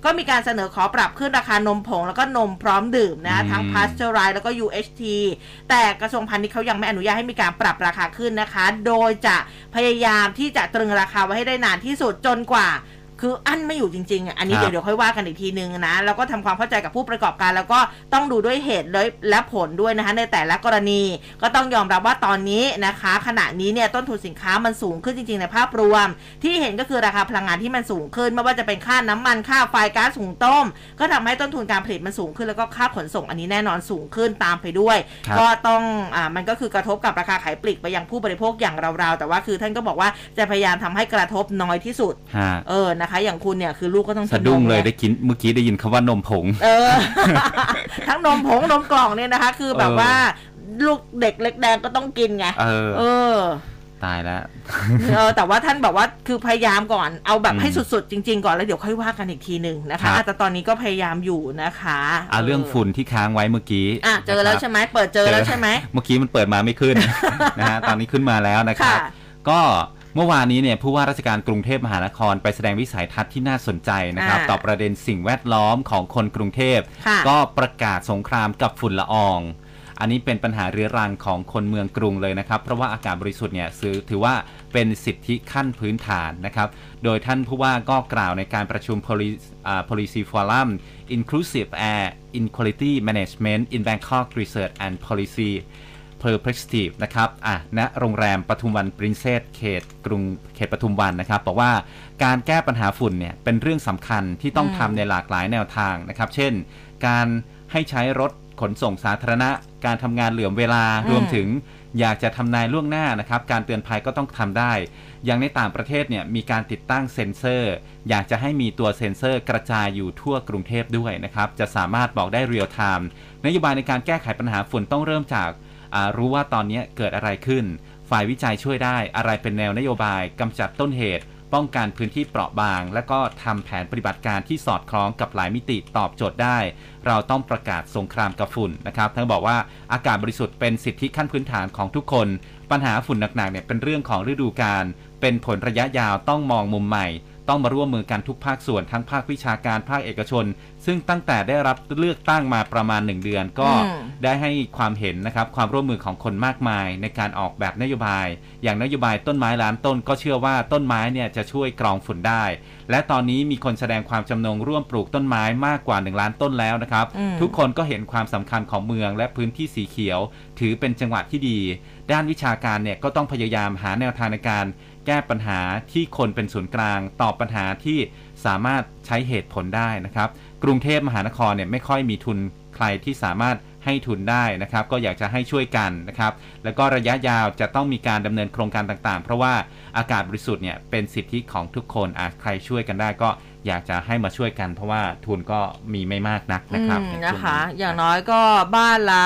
ก็มีการเสนอขอปรับขึ้นราคานมผง แล้วก็นมพร้อมดื่มนะอืมทั้งพาสเจอร์ไรแล้วก็ UHT แต่กระทรวงพาณิชย์เขายังไม่อนุญาตให้มีการปรับราคาขึ้นนะคะ โดยจะพยายามที่จะตรึงราคาไว้ให้ได้นานที่สุดจนกว่า คืออั้นไม่อยู่จริงๆอะอันนี้ครับเดี๋ยวเดี๋ยวค่อยว่ากันอีกทีนึงนะ แล้วก็ทำความเข้าใจกับผู้ประกอบการ แล้วก็ต้องดูด้วยเหตุและและผลด้วยนะคะในแต่ละกรณีก็ต้องยอมรับว่าตอนนี้นะคะ ขณะนี้เนี่ยต้นทุนสินค้ามันสูงขึ้นจริง ๆ ในภาพรวม ที่เห็นก็คือราคาพลังงานที่มันสูงขึ้น ไม่ว่าจะเป็นค่าน้ำมันค่าไฟก๊าซสูงต้ม ก็ทำให้ต้นทุนการผลิตมันสูงขึ้นแล้วก็ค่าขนส่งอันนี้แน่นอนสูงขึ้นตามไปด้วยครับก็ต้องอ่ามันก็คือกระทบกับราคาขายปลีกไปยังผู้บริโภคอย่างเราๆแต่ว่าคือท่านก็บอกว่าจะพยายามทำให้กระทบน้อยที่สุดฮะเออนะคะ อย่างคุณเนี่ยคือลูกก็ต้องกินสะดุ้งนมเลยไได้กินเมื่อกี้ได้ยินคำว่านมผง เออ ทั้งนมผงนมกล่องเนี่ยนะคะ คือแบบเออว่าลูกเด็กเล็กแดงก็ต้องกินไง เออ เออ ตายแล้ว เออ แต่ว่าท่านบอกว่าคือพยายามก่อน เอาแบบอืมให้สุดๆ จริง ๆ ก่อนแล้วเดี๋ยวค่อยว่ากันอีกทีหนึ่งนะครัคะบอะแต่ตอนนี้ก็พยายามอยู่นะคะอะเรื่องฝุ่นที่ค้างไว้เมื่อกี้ อะเจอแล้วนะครับใช่ไหมเปิดเจอแล้วใช่ไหม เมื่อกี้มันเปิดมาไม่ขึ้นนะฮะ ตอนนี้ขึ้นมาแล้วนะครับค่ะก็ เมื่อวานนี้เนี่ยผู้ว่าราชการกรุงเทพมหานคร ไปแสดงวิสัยทัศน์ที่น่าสนใจนะครับอ่าต่อประเด็นสิ่งแวดล้อมของคนกรุงเทพค่ะก็ประกาศสงครามกับฝุ่นละอองอันนี้เป็นปัญหาเรื้อรังของคนเมืองกรุงเลยนะครับ เพราะว่าอากาศบริสุทธิ์เนี่ยซื้อถือว่าเป็นสิทธิขั้นพื้นฐานนะครับ โดยท่านผู้ว่าก็กล่าวในการประชุม Policy อ่า Policy Forum Inclusive Air Inequality Management in Bangkok Research and Policy Perspective นะครับอะณโรงแรมปทุมวันปรินเซสเขตกรุงเขตปทุมวันนะครับบอกว่าการแก้ปัญหาฝุ่นเนี่ยเป็นเรื่องสำคัญที่ต้องทำในหลากหลายแนวทางนะครับ เช่น การให้ใช้รถขนส่งสาธารณะ การทำงานเหลื่อมเวลารวมถึงอยากจะทำนายล่วงหน้านะครับ การเตือนภัยก็ต้องทำได้ อย่างในต่างประเทศเนี่ยมีการติดตั้งเซ็นเซอร์ อยากจะให้มีตัวเซ็นเซอร์กระจายอยู่ทั่วกรุงเทพด้วยนะครับ จะสามารถบอกได้ real-time นโยบายในการแก้ไขปัญหาฝุ่นต้องเริ่มจาก รู้ว่าตอนนี้เกิดอะไรขึ้น ฝ่ายวิจัยช่วยได้อะไรเป็นแนวนโยบายกำจัดต้นเหตุ ป้องกันพื้นที่เปราะบาง และก็ทำแผนปฏิบัติการที่สอดคล้องกับหลายมิติตอบโจทย์ได้ เราต้องประกาศสงครามกับฝุ่นนะครับท่านบอกว่าอากาศบริสุทธิ์เป็นสิทธิขั้นพื้นฐานของทุกคน ปัญหาฝุ่นหนักๆเนี่ยเป็นเรื่องของฤดูกาลเป็นผลระยะยาวต้องมองมุมใหม่ ต้องมาร่วมมือกันทุกภาคส่วนทั้งภาควิชาการภาคเอกชน ซึ่งตั้งแต่ได้รับเลือกตั้งมาประมาณ 1 เดือน ก็อืมได้ให้ความเห็นนะครับความร่วมมือของคนมากมายในการออกแบบนโยบาย อย่างนโยบายต้นไม้ล้านต้น ก็เชื่อว่าต้นไม้เนี่ยจะช่วยกรองฝุ่นได้ และตอนนี้มีคนแสดงความจำนงร่วมปลูกต้นไม้มากกว่า 1 ล้านต้นแล้วนะครับอืมทุกคนก็เห็นความสำคัญของเมืองและพื้นที่สีเขียว ถือเป็นจังหวะที่ดี ด้านวิชาการเนี่ยก็ต้องพยายามหาแนวทางในการ แก้ปัญหาที่คนเป็นศูนย์กลาง ตอบปัญหาที่สามารถใช้เหตุผลได้นะครับ กรุงเทพมหานครเนี่ยไม่ค่อยมีทุนใครที่สามารถให้ทุนได้นะครับ ก็อยากจะให้ช่วยกันนะครับ แล้วก็ระยะยาวจะต้องมีการดำเนินโครงการต่างๆ เพราะว่าอากาศบริสุทธิ์เนี่ยเป็นสิทธิของทุกคนอะใครช่วยกันได้ก็อยากจะให้มาช่วยกัน เพราะว่าทุนก็มีไม่มากนักนะครับอืมในช่วงนะคะ อย่างน้อยก็บ้านละ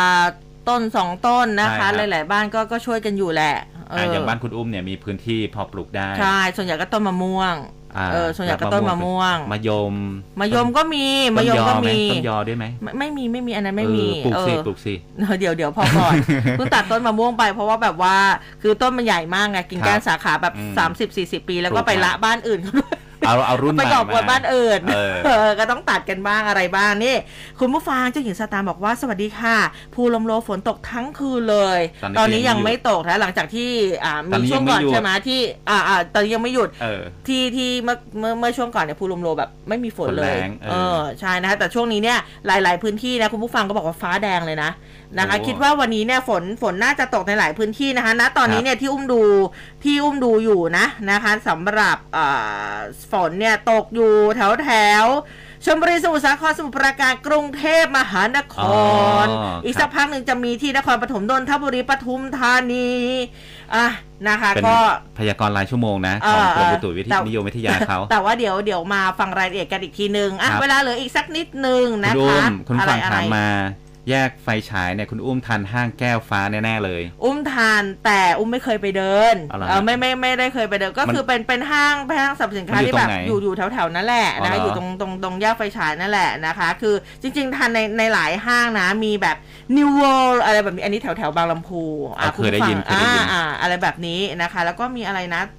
ต้นสองต้นนะใช่ครัคะบหลาย ๆ บ้านก็ก็ช่วยกันอยู่แหละเออะออย่างบ้านคุณอุ้มเนี่ยมีพื้นที่พอปลูกได้ใช่ส่วนใหญ่ก็ต้นมะม่วงอ่าเออส่วนใหญ่ก็ต้นมะม่วงมะยมมะยมก็มีมะยมก็ต้นยอไหมีต้นยอด้วยไหมไม่ไม่มีไม่มีอันนั้นไม่มีเออปลูกสิเออปลูกสิเดี๋ยวเดี๋ยวพอก่อนเพิ่งตัดต้นมะม่วงไปเพราะว่าแบบว่าคือต้นมันใหญ่มากไงกิ่งก้านครับสาขาแบบอืมสามสิบสี่สิบปี แล้วก็ปลูกไปละมาบ้านอื่นเขาด้วย เอาเอารุ่นไปใหม่ก่อกวนมาบ้านอื่นเออเออก็ต้องตัดกันบ้างอะไรบ้างนี่ คุณผู้ฟังเจ้าหญิงสตาร์บอกว่าสวัสดีค่ะ ภูลมโลฝนตกทั้งคืนเลย ตอนนี้ตอนนี้ยัยังงไม่ไม่หยุดตกนะหลังจากที่อ่าตอนมีนี้ช่วงก่อนยังไม่หยุดใช่ไหมที่อ่าอ่าตอนนี้ยังไม่หยุดเออที่ที่เมื่อเมื่อเมื่อช่วงก่อนเนี่ยภูลมโลแบบไม่มีฝนเลยฝนแรงเออเออใช่นะคะแต่ช่วงนี้เนี่ยหลาย ๆ พื้นที่นะคุณผู้ฟังก็บอกว่าฟ้าแดงเลยนะ นะคะโอ้คิดว่าวันนี้เนี่ยฝนฝนน่าจะตกในหลายพื้นที่นะคะณตอนนี้เนี่ยที่อุ้มดูที่อุ้มดูอยู่นะนะคะสำหรับอ่าฝนเนี่ยตกอยู่แถวแถวชลบุรีสมุทรสาครสมุทรปราการกรุงเทพมหานครอ๋ออีกครับสักพักหนึ่งจะมีที่นครปฐมนนทบุรีปทุมธานีอะนะคะเป็นก็พยากรณ์รายชั่วโมงนะเอของอกรมเอออุตุวิทแต่ยนิยมวิทยาเขา แต่ว่าเดี๋ยวเดี๋ยวมาฟังรายละเอียดกันอีกทีนึงอะครับเวลาเหลืออีกสักนิดนึงนะคุณอุ้คะมคุณอะไรฟังอะไรถามมา แยกไฟฉายเนี่ยคุณอุ้มทันห้างแก้วฟ้าแน่ๆเลย อุ้มทานแต่อุ้มไม่เคยไปเดินอะไรเออไม่ไม่ไม่ได้เคยไปเดินก็มันคือเป็นเป็นห้างเป็นห้างสรรพสินค้ามันอยู่ที่แบบตรงไหนอยู่อยู่แถวแถวๆนั่นแหละอ๋อนะคะเหรอออยู่ตรงตรงตรงแยกไฟฉายนั่นแหละนะคะ คือจริง ๆทานในในหลายห้างนะมีแบบ New World อะไรแบบนี้อันนี้แถวแถวๆบางลำพูอะเคยได้ยินณผู้ฟังเคยได้ยินอ่าอ่าอะไรแบบนี้นะคะ แล้วก็มีอะไรนะเ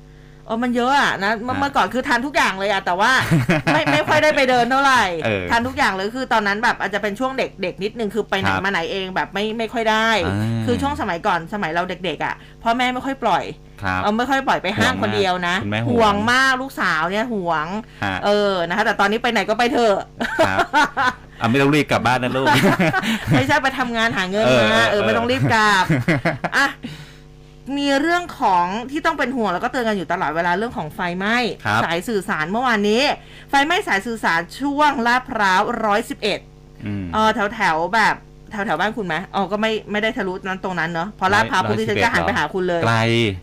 ออมันเยอะอะนะเมื่ออะเมื่อก่อนคือทานทุกอย่างเลยอะแต่ว่าไม่ไม่ค่อยได้ไปเดินเท่าไหร่เออทานทุกอย่างเลยคือตอนนั้นแบบอาจจะเป็นช่วงเด็กเด็กนิดนึงคือไปไหนครับมาไหนเองแบบไม่ไม่ค่อยได้อ่าคือช่วงสมัยก่อนสมัยเราเด็กๆอะพ่อแม่ไม่ค่อยปล่อยครับเอาไม่ค่อยปล่อยไปห้างห่วงมากคนเดียวนะคุณแม่ห่วงห่วงมากลูกสาวเนี่ยห่วงฮะเออนะคะแต่ตอนนี้ไปไหนก็ไปเถอะครับอะไม่ต้องรีบกลับบ้านนะลูก ไม่ใช่ไปทำงานหาเงินเออมาเอเอออไม่ต้องรีบกลับอะ มีเรื่องของที่ต้องเป็นห่วงแล้วก็เตือนกันอยู่ตลอดเวลาเรื่องของไฟไหม้ครับสายสื่อสารเมื่อวานนี้ ไฟไหม้สายสื่อสารช่วงลาดพร้าวร้อยสิบเอ็ดอืมเออแถวแถวๆแบบ แถวแถวๆบ้านคุณไหมอ๋อก็ไม่ไม่ได้ทะลุนั้นตรงนั้นเนาะพอลาดพร้าวปุ๊บดิฉันก็หันไปหาคุณเลยไกล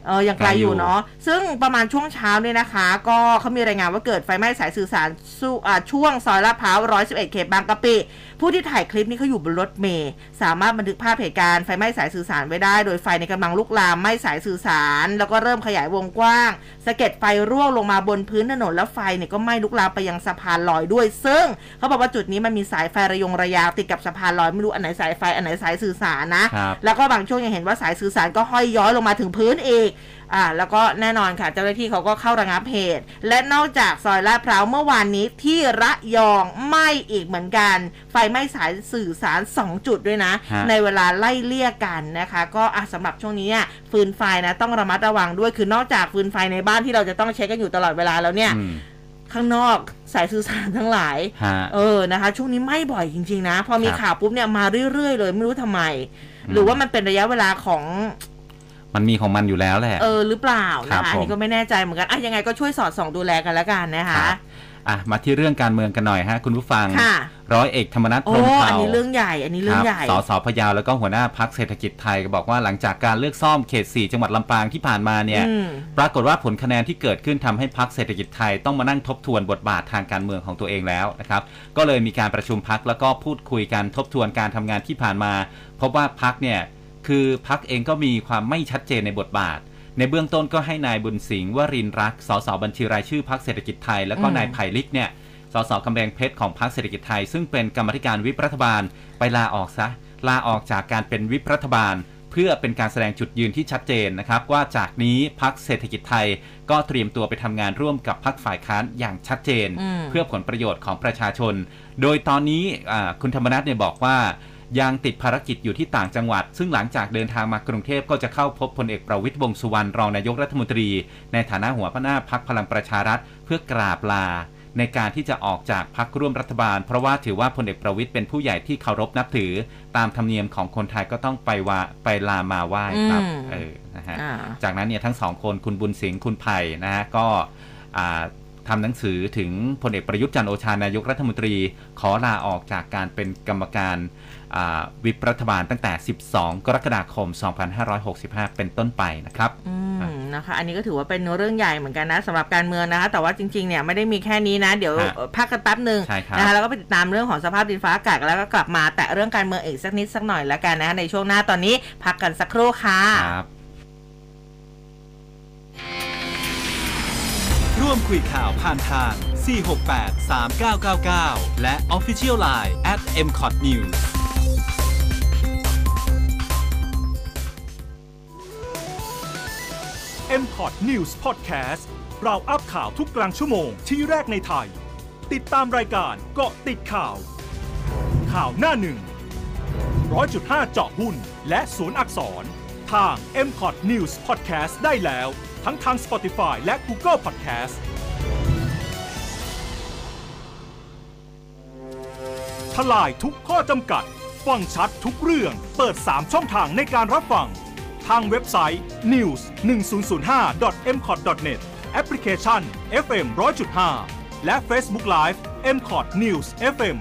เออยังไกลไกลออยู่ยู่เนาะซึ่งประมาณช่วงเช้าเนี่ยนะคะ ก็เขามีรายงานว่าเกิดไฟไหม้สายสื่อสารสู้อ่าช่วงซอยลาดพร้าว111เขตบางกะปิผู้ที่ถ่ายคลิปนี้เขาอยู่บนรถเมย์สามารถบันทึกภาพเหตุการณ์ไฟไหม้สายสื่อสารไว้ได้ โดยไฟในกำลังลุกลามไหม้สายสื่อสาร แล้วก็เริ่มขยายวงกว้างสะเก็ดไฟร่วงลงมาบนพื้นถนนแล้วไฟเนี่ยก็ไหม้ลุกลามไปยังสะพานลอยด้วย ซึ่งเขาบอกว่าจุดนี้มันมีสายไฟระยงระยางติดกับสะพานลอยไม่รู้อันไหนสายไฟอันไหนสายสื่อสารนะครับแล้วก็บางช่วงยังเห็นว่าสายสื่อสารก็ห้อยย้อยลงมาถึงพื้นอีกอ่าแล้วก็แน่นอนค่ะ เจ้าหน้าที่เขาก็เข้าระงับเหตุ และนอกจากซอยลาดพร้าวเมื่อวานนี้ที่ระยองไหม้อีกเหมือนกัน ไฟไหม้สายสื่อสาร 2 จุดด้วยนะฮะในเวลาไล่เลี่ยกันนะคะ ก็อะสำหรับช่วงนี้เนี่ยฟืนไฟนะต้องระมัดระวังด้วยคือนอกจากฟืนไฟในบ้านที่เราจะต้องเช็คกันอยู่ตลอดเวลาแล้วเนี่ยอืม ข้างนอกสายสื่อสารทั้งหลายฮะเออนะคะ ช่วงนี้ไหม่บ่อยจริง ๆ นะ พอมีครับข่าวปุ๊บเนี่ยมาเรื่อยๆ เลยไม่รู้ทำไม หรือว่ามันเป็นระยะเวลาของ มันมีของมันอยู่แล้วแหละ เออหรือเปล่าครันะบคะอันนี้ผมก็ไม่แน่ใจเหมือนกันอะยังไงก็ช่วยสอดส่องดูแลกันแล้วกันนะคะครับ อะมาที่เรื่องการเมืองกันหน่อยฮะคุณผู้ฟังค่ะร้อยเอกธรรมนัฐพโอ้รหมเผ่าอันนี้เรื่องใหญ่อันนี้เรื่องใหญ่สสพะเยาวแล้วก็หัวหน้าพักเศรษฐกิจไทยก็บอกว่าหลังจากการเลือกซ่อมเขต 4 จังหวัดลำปางที่ผ่านมาเนี่ยอืมปรากฏว่าผลคะแนนที่เกิดขึ้นทำให้พักเศรษฐกิจไทยต้องมานั่งทบทวนบทบาททางการเมืองของตัวเองแล้วนะครับก็เลยมีการประชุมพักแล้วก็พูดคุยกันทบทวนการทำงานที่ผ่านมาพบว่าพักเนี่ยคือพักเองก็มีความไม่ชัดเจนในบทบาท ในเบื้องต้นก็ให้นายบุญสิงห์วรินทร์รักษ์สสบัญชีรายชื่อพักเศรษฐกิจไทย แล้วก็อืมนายไผ่ลิกเนี่ยสสกำแพงเพชรของพรรคเศรษฐกิจไทย ซึ่งเป็นกรรมาธิการวิปรัฐบาลไปลาออกซะลาออกจากการเป็นวิปรัฐบาล เพื่อเป็นการแสดงจุดยืนที่ชัดเจนนะครับ ว่าจากนี้พรรคเศรษฐกิจไทย ก็เตรียมตัวไปทำงานร่วมกับพรรคฝ่ายค้านอย่างชัดเจนอืมเพื่อผลประโยชน์ของประชาชน โดยตอนนี้อ่าคุณธรรมนัฐเนี่ยบอกว่า ยังติดภารกิจอยู่ที่ต่างจังหวัด ซึ่งหลังจากเดินทางมากรุงเทพก็จะเข้าพบพลเอกประวิตยวงษ์สุวรรณรองนายกรัฐมนตรี ในฐานะหัวหน้าพักพลังประชารัฐ เพื่อกราบลา ในการที่จะออกจากพักร่วมรัฐบาล เพราะว่าถือว่าพลเอกประวิตยเป็นผู้ใหญ่ที่เคารพนับถือ ตามธรรมเนียมของคนไทยก็ต้องไปว่าไปลามาไหว้ครับอืมเออนะฮะอ่าจากนั้นเนี่ยทั้งสองคนคุณบุญสิงห์คุณไผ่นะฮะก็อ่าทำหนังสือถึงพลเอกประยุทธ์จันทร์โอชานายกรัฐมนตรี ขอลาออกจากการเป็นกรรมการอ่า วิปรัฐบาลตั้งแต่ 12 กรกฎาคม 2565 เป็นต้นไปนะครับอืมนะคะ อันนี้ก็ถือว่าเป็นเรื่องใหญ่เหมือนกันนะสำหรับการเมืองนะคะ แต่ว่าจริงๆ เนี่ยไม่ได้มีแค่นี้นะ เดี๋ยวฮะพักกันแป๊บหนึ่งใช่ครับนะคะ แล้วก็ไปติดตามเรื่องของสภาพดินฟ้าอากาศแล้วก็กลับมาแตะเรื่องการเมืองอีกสักนิดสักหน่อยแล้วกันนะคะในช่วงหน้าตอนนี้พักกันสักครู่ค่ะครับครัร่วมคุยข่าวผ่านทาง 468 3999 และ Official Line at m c o t News m c o t News Podcast เราอัพข่าวทุกกลางชั่วโมงที่แรกในไทย ติดตามรายการเกาะติดข่าว ข่าวหน้าหนึ่งร้อยจุดห้าเจาะหุ้น และศูนย์อักษร ทาง m c o t News Podcast ได้แล้ว ทั้งทาง Spotify และ Google Podcast ทลายทุกข้อจำกัด ฟังชัดทุกเรื่อง เปิด 3 ช่องทางในการรับฟัง ทางเว็บไซต์ news 1 0 0 5 m c o t net แอปพลิเคชัน FM 100.5 และ Facebook Live m c o t News FM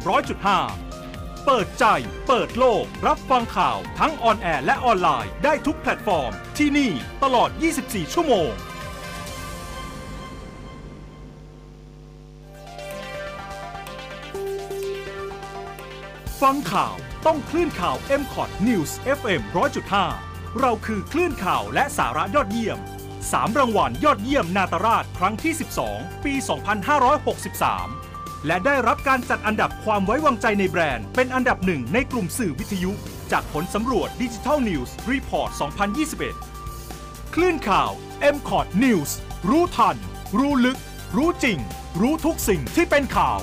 100.5 เปิดใจ เปิดโลก รับฟังข่าวทั้ง on air และออนไลน์ได้ทุกแพลตฟอร์ม ที่นี่ตลอด 24 ชั่วโมงฟังข่าวต้องคลื่นข่าว m c o t News FM 100.5 เราคือคลื่นข่าวและสาระยอดเยี่ยม 3 รางวัลยอดเยี่ยมนาตราชครั้งที่ 12 ปี 2563 และได้รับการจัดอันดับความไว้วางใจในแบรนด์ เป็นอันดับหนึ่งในกลุ่มสื่อวิทยุ จากผลสำรวจ Digital News Report 2021 คลื่นข่าว m c o t News รู้ทัน รู้ลึก รู้จริง รู้ทุกสิ่งที่เป็นข่าว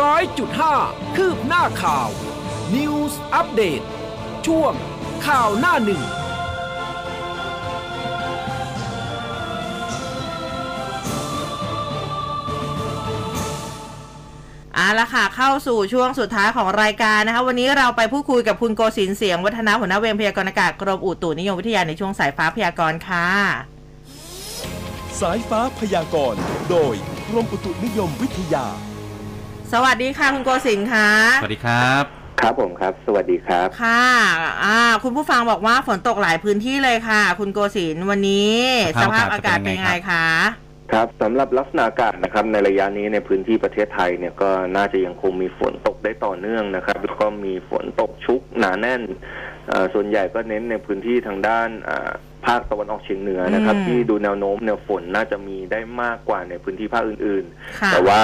ร้อยจุดห้าคืบหน้าข่าว News อัปเดตช่วงข่าวหน้าหนึ่งเอาละค่ะ เข้าสู่ช่วงสุดท้ายของรายการนะคะ วันนี้เราไปพูดคุยกับคุณโกศินทร์เสียงวัฒนาหัวหน้าเวรพยากรณ์อากาศกรมอุตุนิยมวิทยาในช่วงสายฟ้าพยากรณ์ค่ะ สายฟ้าพยากรณ์ โดยกรมอุตุนิยมวิทยา สวัสดีค่ะคุณโกศินทร์ค่ะ สวัสดีครับ ครับผมครับ สวัสดีครับ ค่ะอ่าคุณผู้ฟังบอกว่าฝนตกหลายพื้นที่เลยค่ะ คุณโกศินทร์วันนี้สสภาภาพพอากาอาากศศเป็นเป็นไงไงคะครับสำหรับลักษณะอากาศนะครับในระยะนี้ในพื้นที่ประเทศไทยเนี่ยก็น่าจะยังคงมีฝนตกได้ต่อเนื่องนะครับ แล้วก็มีฝนตกชุกหนาแน่นเอ่อส่วนใหญ่ก็เน้นในพื้นที่ทางด้านอ่าภาคตะวันออกเฉียงเหนือนะครับอืมที่ดูแนวโน้มเนี่ยฝนน่าจะมีได้มากกว่าในพื้นที่ภาคอื่นค่ะๆแต่ว่า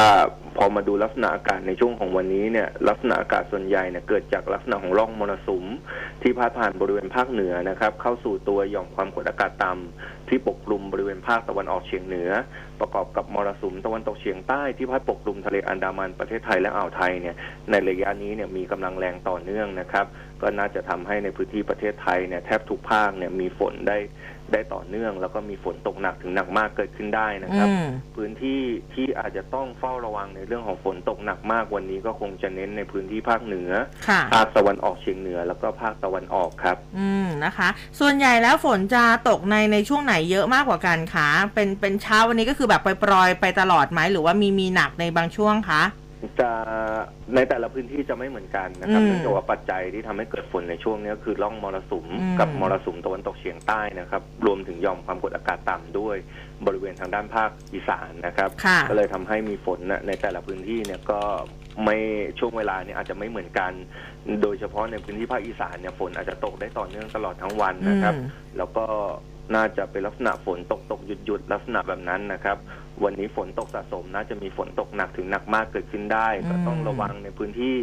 พอมาดูลักษณะอากาศในช่วงของวันนี้เนี่ยลักษณะอากาศส่วนใหญ่เนี่ยเกิดจากลักษณะของร่องมรสุม ที่พาดผ่านบริเวณภาคเหนือนะครับ เข้าสู่ตัวหย่อมความกดอากาศต่ำที่ปกคลุมบริเวณภาคตะวันออกเฉียงเหนือ ประกอบกับมรสุมตะวันตกเฉียงใต้ที่พัดปกคลุมทะเลอันดามันประเทศไทยและอ่าวไทยเนี่ยในระยะนี้เนี่ยมีกำลังแรงต่อเนื่องนะครับ ก็น่าจะทำให้ในพื้นที่ประเทศไทยเนี่ยแทบทุกภาคเนี่ยมีฝนได้ ได้ต่อเนื่อง แล้วก็มีฝนตกหนักถึงหนักมากเกิดขึ้นได้นะครับ อืม พื้นที่ที่อาจจะต้องเฝ้าระวังในเรื่องของฝนตกหนักมากวันนี้ก็คงจะเน้นในพื้นที่ภาคเหนือ ค่ะ ภาคตะวันออกเฉียงเหนือ แล้วก็ภาคตะวันออกครับ อืมนะคะ ส่วนใหญ่แล้วฝนจะตกในในช่วงไหนเยอะมากกว่ากันคะเป็นเป็นเช้าวันนี้ก็คือแบบปล่อยๆไปตลอดไหมหรือว่ามีมีหนักในบางช่วงคะ จะในแต่ละพื้นที่จะไม่เหมือนกันนะครับอืมเนื่องจากว่าปัจจัยที่ทำให้เกิดฝนในช่วงนี้ก็คือร่องมรสุมอืม กับมรสุมตะวันตกเฉียงใต้นะครับ รวมถึงหย่อมความกดอากาศต่ำด้วย บริเวณทางด้านภาคอีสานนะครับ ค่ะ ก็เลยทำให้มีฝนน่ะในแต่ละพื้นที่เนี่ยก็ไม่ช่วงเวลาเนี่ยอาจจะไม่เหมือนกัน โดยเฉพาะในพื้นที่ภาคอีสานเนี่ยฝนอาจจะตกได้ต่อเนื่องตลอดทั้งวันนะครับ อืม แล้วก็ น่าจะเป็นลักษณะฝนตกตกหยุดหยุดลักษณะแบบนั้นนะครับ วันนี้ฝนตกสะสมน่าจะมีฝนตกหนักถึงหนักมากเกิดขึ้นได้ ก็ต้องระวังในพื้นที่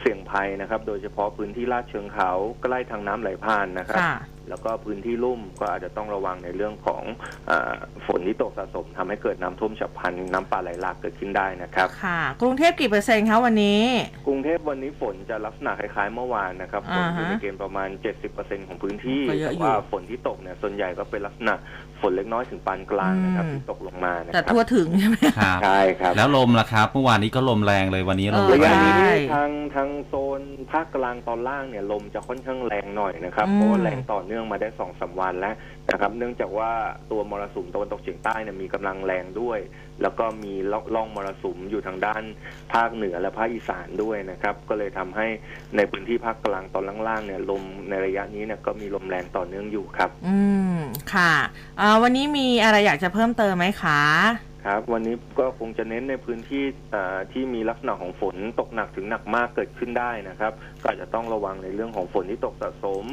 เสี่ยงภัยนะครับ โดยเฉพาะพื้นที่ลาดเชิงเขาใกล้ทางน้ำไหลผ่านนะครับแล้วก็พื้นที่ลุ่มก็อาจจะต้องระวังในเรื่องของอาฝนที่ตกสะสมทำให้เกิดน้ำท่วมฉับพลันน้ำป่าไหลหลากเกิดขึ้นได้นะครับค่ะ กรุงเทพกี่เปอร์เซ็นต์คะวันนี้ กรุงเทพวันนี้ฝนจะลักษณะคล้ายๆเมื่อวานนะครับฝนอยู่อ่าฮะในเกณฑ์ประมาณ 70%ของพื้นที่ก็เยอะแต่อยู่ว่าฝนที่ตกเนี่ยส่วนใหญ่ก็เป็นลักษณะฝนเล็กน้อยถึงปานกลางนะครับอืมที่ตกลงมานะคแต่รับทั่วถึงใช่ไหมครับใช่ครับ แล้วลมล่ะครับเมื่อวานนี้ก็ลมแรงเลยวันนี้ลมเออระยะแรงนี้ใช่ทางทางโซนภาคกลางตอนล่างเนี่ยลมจะค่อนข้างแรงหน่อยนะครับอืมเพราะว่าแรงต่อเนื่องมาได้สองสามวันแล้วนะครับ เนื่องจากว่าตัวมรสุมตะวันตกเฉียงใต้เนี่ยมีกำลังแรงด้วย แล้วก็มีล่องมรสุมอยู่ทางด้านภาคเหนือและภาคอีสานด้วยนะครับ ก็เลยทำให้ในพื้นที่ภาคกลางตอนล่างๆเนี่ยลมในระยะนี้เนี่ยก็มีลมแรงต่อเนื่องอยู่ครับ อืมค่ะอ่าวันนี้มีอะไรอยากจะเพิ่มเติมไหมคะครับวันนี้ก็คงจะเน้นในพื้นที่อ่าที่มีลักษณะของฝนตกหนักถึงหนักมากเกิดขึ้นได้นะครับ ก็อาจจะต้องระวังในเรื่องของฝนที่ตกสะสม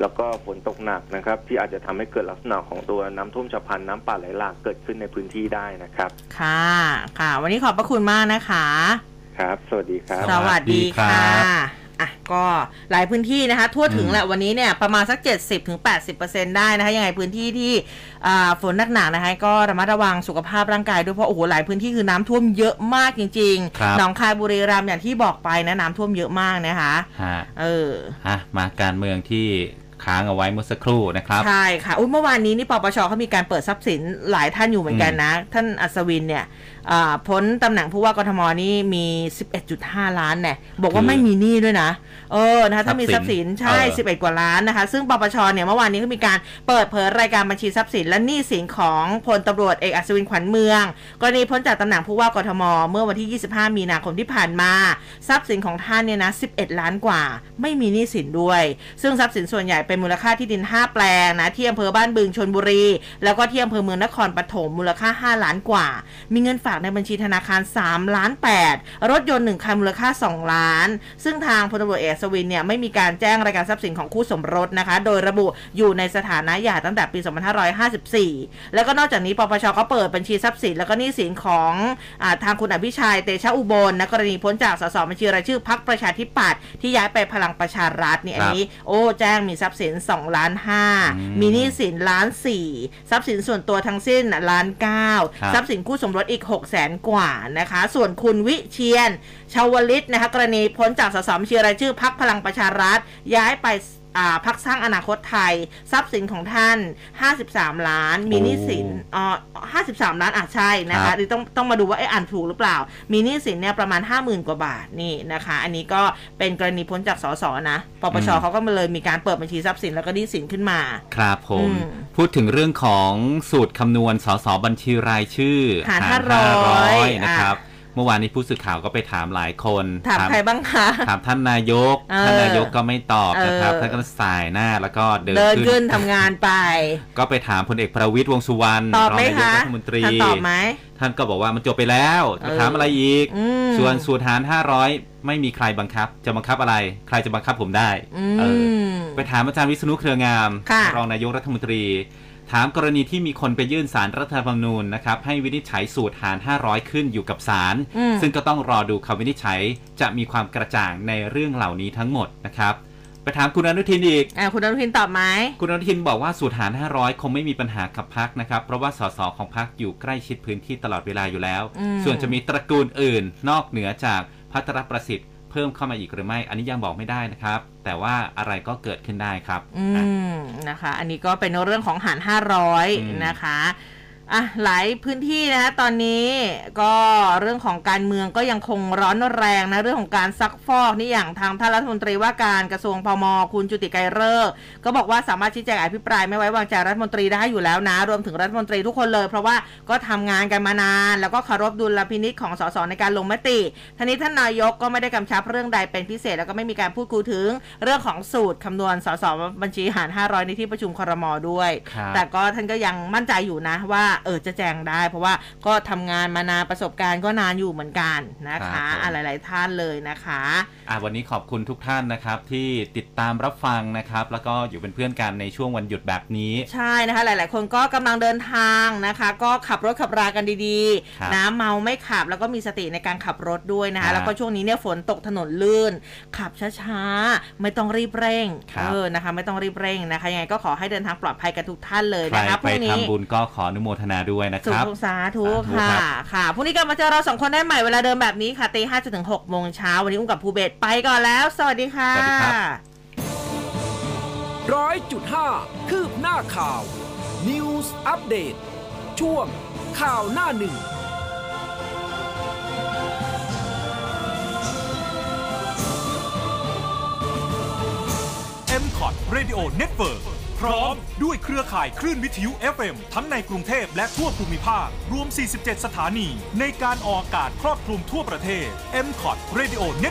แล้วก็ฝนตกหนักนะครับ ที่อาจจะทำให้เกิดลักษณะของตัวน้ำท่วมฉับพลันน้ำป่าไหลหลากเกิดขึ้นในพื้นที่ได้นะครับ ค่ะ ค่ะ วันนี้ขอบพระคุณมากนะคะ ครับ สวัสดีครับ สวัสดีค่ะสวัสดีครับอะก็หลายพื้นที่นะคะ ทั่วถึงแหละวันนี้เนี่ยประมาณสัก 70-80%ถึง80%ได้นะคะ ยังไงพื้นที่ที่อ่าฝนหนักๆนะคะ ก็ระมัดระวังสุขภาพร่างกายด้วยเพราะโอ้โหหลายพื้นที่คือน้ำท่วมเยอะมากจริงครับๆหนองคายบุรีรัมย์อย่างที่บอกไปนะน้ำท่วมเยอะมากนะคะฮะเอออะมาการเมืองที่ ค้างเอาไว้เมื่อสักครู่นะครับ ใช่ค่ะ อุ้ยเมื่อวานนี้นี่ปปชเขามีการเปิดทรัพย์สินหลายท่านอยู่เหมือนกันนะ ท่านอัศวินเนี่ย พ้นตำแหน่งผู้ว่ากทมนี่มี 11.5 ล้านเนี่ยบอกว่าคือไม่มีหนี้ด้วยนะ เออนะคะถ้ามีททรัรัพพย์ย์สิสินนใช่เออ11 กว่าล้านนะคะ ซึ่งปปชเนี่ยเมื่อวานนี้ก็มีการเปิดเผยรายการบัญชีทรัพย์สินและหนี้สินของพลตำรวจเอกอัศวินขวัญเมือง กรณีพ้นจากตำแหน่งผู้ว่ากทม เมื่อวันที่ 25 มีนาคมที่ผ่านมา ทรัพย์สินของท่านเนี่ยนะ 11 ล้านกว่า ไม่มีหนี้สินด้วย ซึ่งทรัพย์สินส่วนใหญ่เป็นมูลค่าที่ดิน 5 แปลงนะที่อำเภอบ้านบึงชนบุรี แล้วก็ที่อำเภอเมืองนครปฐมมูลค่า 5 ล้านกว่า มีเงินฝากในบัญชีธนาคาร 3 ล้าน 8 รถยนต์ 1คันมูลค่า 2 ล้าน ซึ่งทางพลตำรวจเอกอัศวินเนี่ยไม่มีการแจ้งรายการทรัพย์สินของคู่สมรสนะคะ โดยระบุอยู่ในสถานะหย่าตั้งแต่ปี 2554 แล้วก็นอกจากนี้ปปชก็เปิดบัญชีทรัพย์สินแล้วก็หนี้สินของอาทางคุณอภิชัย เตชะอุบลนะกรณีพ้นจากสสบัญชีรายชื่อพักประชาธิปัตย์ที่ย้ายไปพลังประชารัฐนี่อันนี้ โอ้แจ้งมีทรัพย์สิน2ล้านอืม5มีหนี้สินล้าน4ทรัพย์สินส่วนตัวทั้งสิ้นล้านครับ9ทรัพย์สินคู่สมรสอีก6 0แสนกว่านะคะ ส่วนคุณวิเชียนชาวลิตนะคะ กรณีพ้นจากสสมเชีรายชื่อพักพลังประชารัฐย้ายไปพักสร้างอนาคตไทย ทรัพย์สินของท่าน 53 ล้าน มีหนี้สินอ๋อ53 ล้านอะใช่นะครัคะบเดี๋ยวต้องต้องมาดูว่าเอ๊ะอ่านถูกหรือเปล่า มีหนี้สินเนี่ยประมาณ 50,000 กว่าบาทนี่นะคะ อันนี้ก็เป็นกรณีพ้นจากสสนะปปชเขาก็มาเลยมีการเปิดบัญชีทรัพย์สินแล้วก็หนี้สินขึ้นมา ครับผมอืมพูดถึงเรื่องของสูตรคำนวณสสบัญชีรายชื่อหารหาร500 500นะครับเมื่อวานนี้ผู้สื่อข่าวก็ไปถามหลายคนถามใครบ้างคะถามท่านนายกเออท่านนายกก็ไม่ตอบนะครับเออท่านก็สายหน้าแล้วก็เดินเดินขึ้ขึ้นนทำงานไป ก็ไปถามพลเอกประวิตยวงษ์สุวรรณตอบรองไหมนายกคะรัฐมนตรีท่านตอบไหมท่านก็บอกว่ามันจบไปแล้วจะเออถามอะไรอีกอืมส่วนสูตรหาร500 ไม่มีใครบังคับ จะบังคับอะไร ใครจะบังคับผมได้อืเออมไปถามอาจารย์วิษณุเครืองามค่ะรองนายกรัฐมนตรี ถามกรณีที่มีคนไปยื่นสารรัฐธรรมนูญนะครับให้วินิจฉัยสูตรหาร 500 ขึ้นอยู่กับศาลอืมซึ่งก็ต้องรอดูคำวินิจฉัยจะมีความกระจ่างในเรื่องเหล่านี้ทั้งหมดนะครับไปถามคุณอนุทินอีกอ่าคุณอนุทินตอบไหมคุณอนุทินบอกว่าสูตรหาร 500 คงไม่มีปัญหากับพักนะครับ เพราะว่าสสของพักอยู่ใกล้ชิดพื้นที่ตลอดเวลาอยู่แล้วอืมส่วนจะมีตระกูลอื่น นอกเหนือจากพัทรประสิทธิ์ เพิ่มเข้ามาอีกหรือไม่ อันนี้ยังบอกไม่ได้นะครับ แต่ว่าอะไรก็เกิดขึ้นได้ครับ อือะมนะคะ อันนี้ก็เป็นเรื่องของหารอืม500 นะคะ อะหลายพื้นที่นะคะตอนนี้ก็เรื่องของการเมืองก็ยังคงร้อนแรงนะเรื่องของการซักฟอกนี่อย่างทางท่านรัฐมนตรีว่าการกระทรวงพมคุณจุติไกรเลิกษ์ก็บอกว่าสามารถชี้แจงอภิปรายไม่ไว้วางใจรัฐมนตรีได้อยู่แล้วนะ รวมถึงรัฐมนตรีทุกคนเลย เพราะว่าก็ทำงานกันมานาน แล้วก็เคารพดุลพินิจของสสในการลงมติท่านี้ท่านนายกก็ไม่ได้กำชับเรื่องใดเป็นพิเศษ แล้วก็ไม่มีการพูดคุยถึงเรื่องของสูตรคำนวณสสบัญชีหาร 500 ในที่ประชุมครมด้วยครับแต่ก็ท่านก็ยังมั่นใจอยู่นะว่าเออจะแจงได้ เพราะว่าก็ทำงานมานานประสบการณ์ก็นานอยู่เหมือนกันนะครัคะบผมอะหลาย ๆ ท่านเลยนะคะอะวันนี้ขอบคุณทุกท่านนะครับที่ติดตามรับฟังนะครับ แล้วก็อยู่เป็นเพื่อนกันในช่วงวันหยุดแบบนี้ ใช่นะคะ หลาย ๆ คนก็กำลังเดินทางนะคะ ก็ขับรถขับรากันดีครับๆนะเมาไม่ขับแล้วก็มีสติในการขับรถด้วยนะครัคะบแล้วก็ช่วงนี้เนี่ยฝนตกถนนลื่น ขับช้าๆไม่ต้องรีบเร่งครับเออนะคะ ไม่ต้องรีบเร่งนะคะยังไงก็ขอให้เดินทางปลอดภัยกันทุกท่านเลยใครนะคะพไปรุ่งนี้ทำบุญก็ขออนุโมทนาด้วยนะคสุรับขสาธุสาธุค่ะครับค่ะพรุ่งนี้กลับมาเจอเราสองคนได้ใหม่เวลาเดิมแบบนี้ค่ะตีห้าจนถึงหกโมงเช้าวันนี้อุ้มกับภูเบศไปก่อนแล้ว สวัสดีค่ะสวัสดีครับร้อยจุดห้าคืบหน้าข่าว News Update ช่วงข่าวหน้าหนึ่ง m c o t Radio Network พร้อมด้วยเครือข่ายคลื่นวิทยุ FM ทั้งในกรุงเทพและทั่วภูมิภาค รวม 47 สถานี ในการออกอากาศครอบคลุมทั่วประเทศ m c o t Radio Network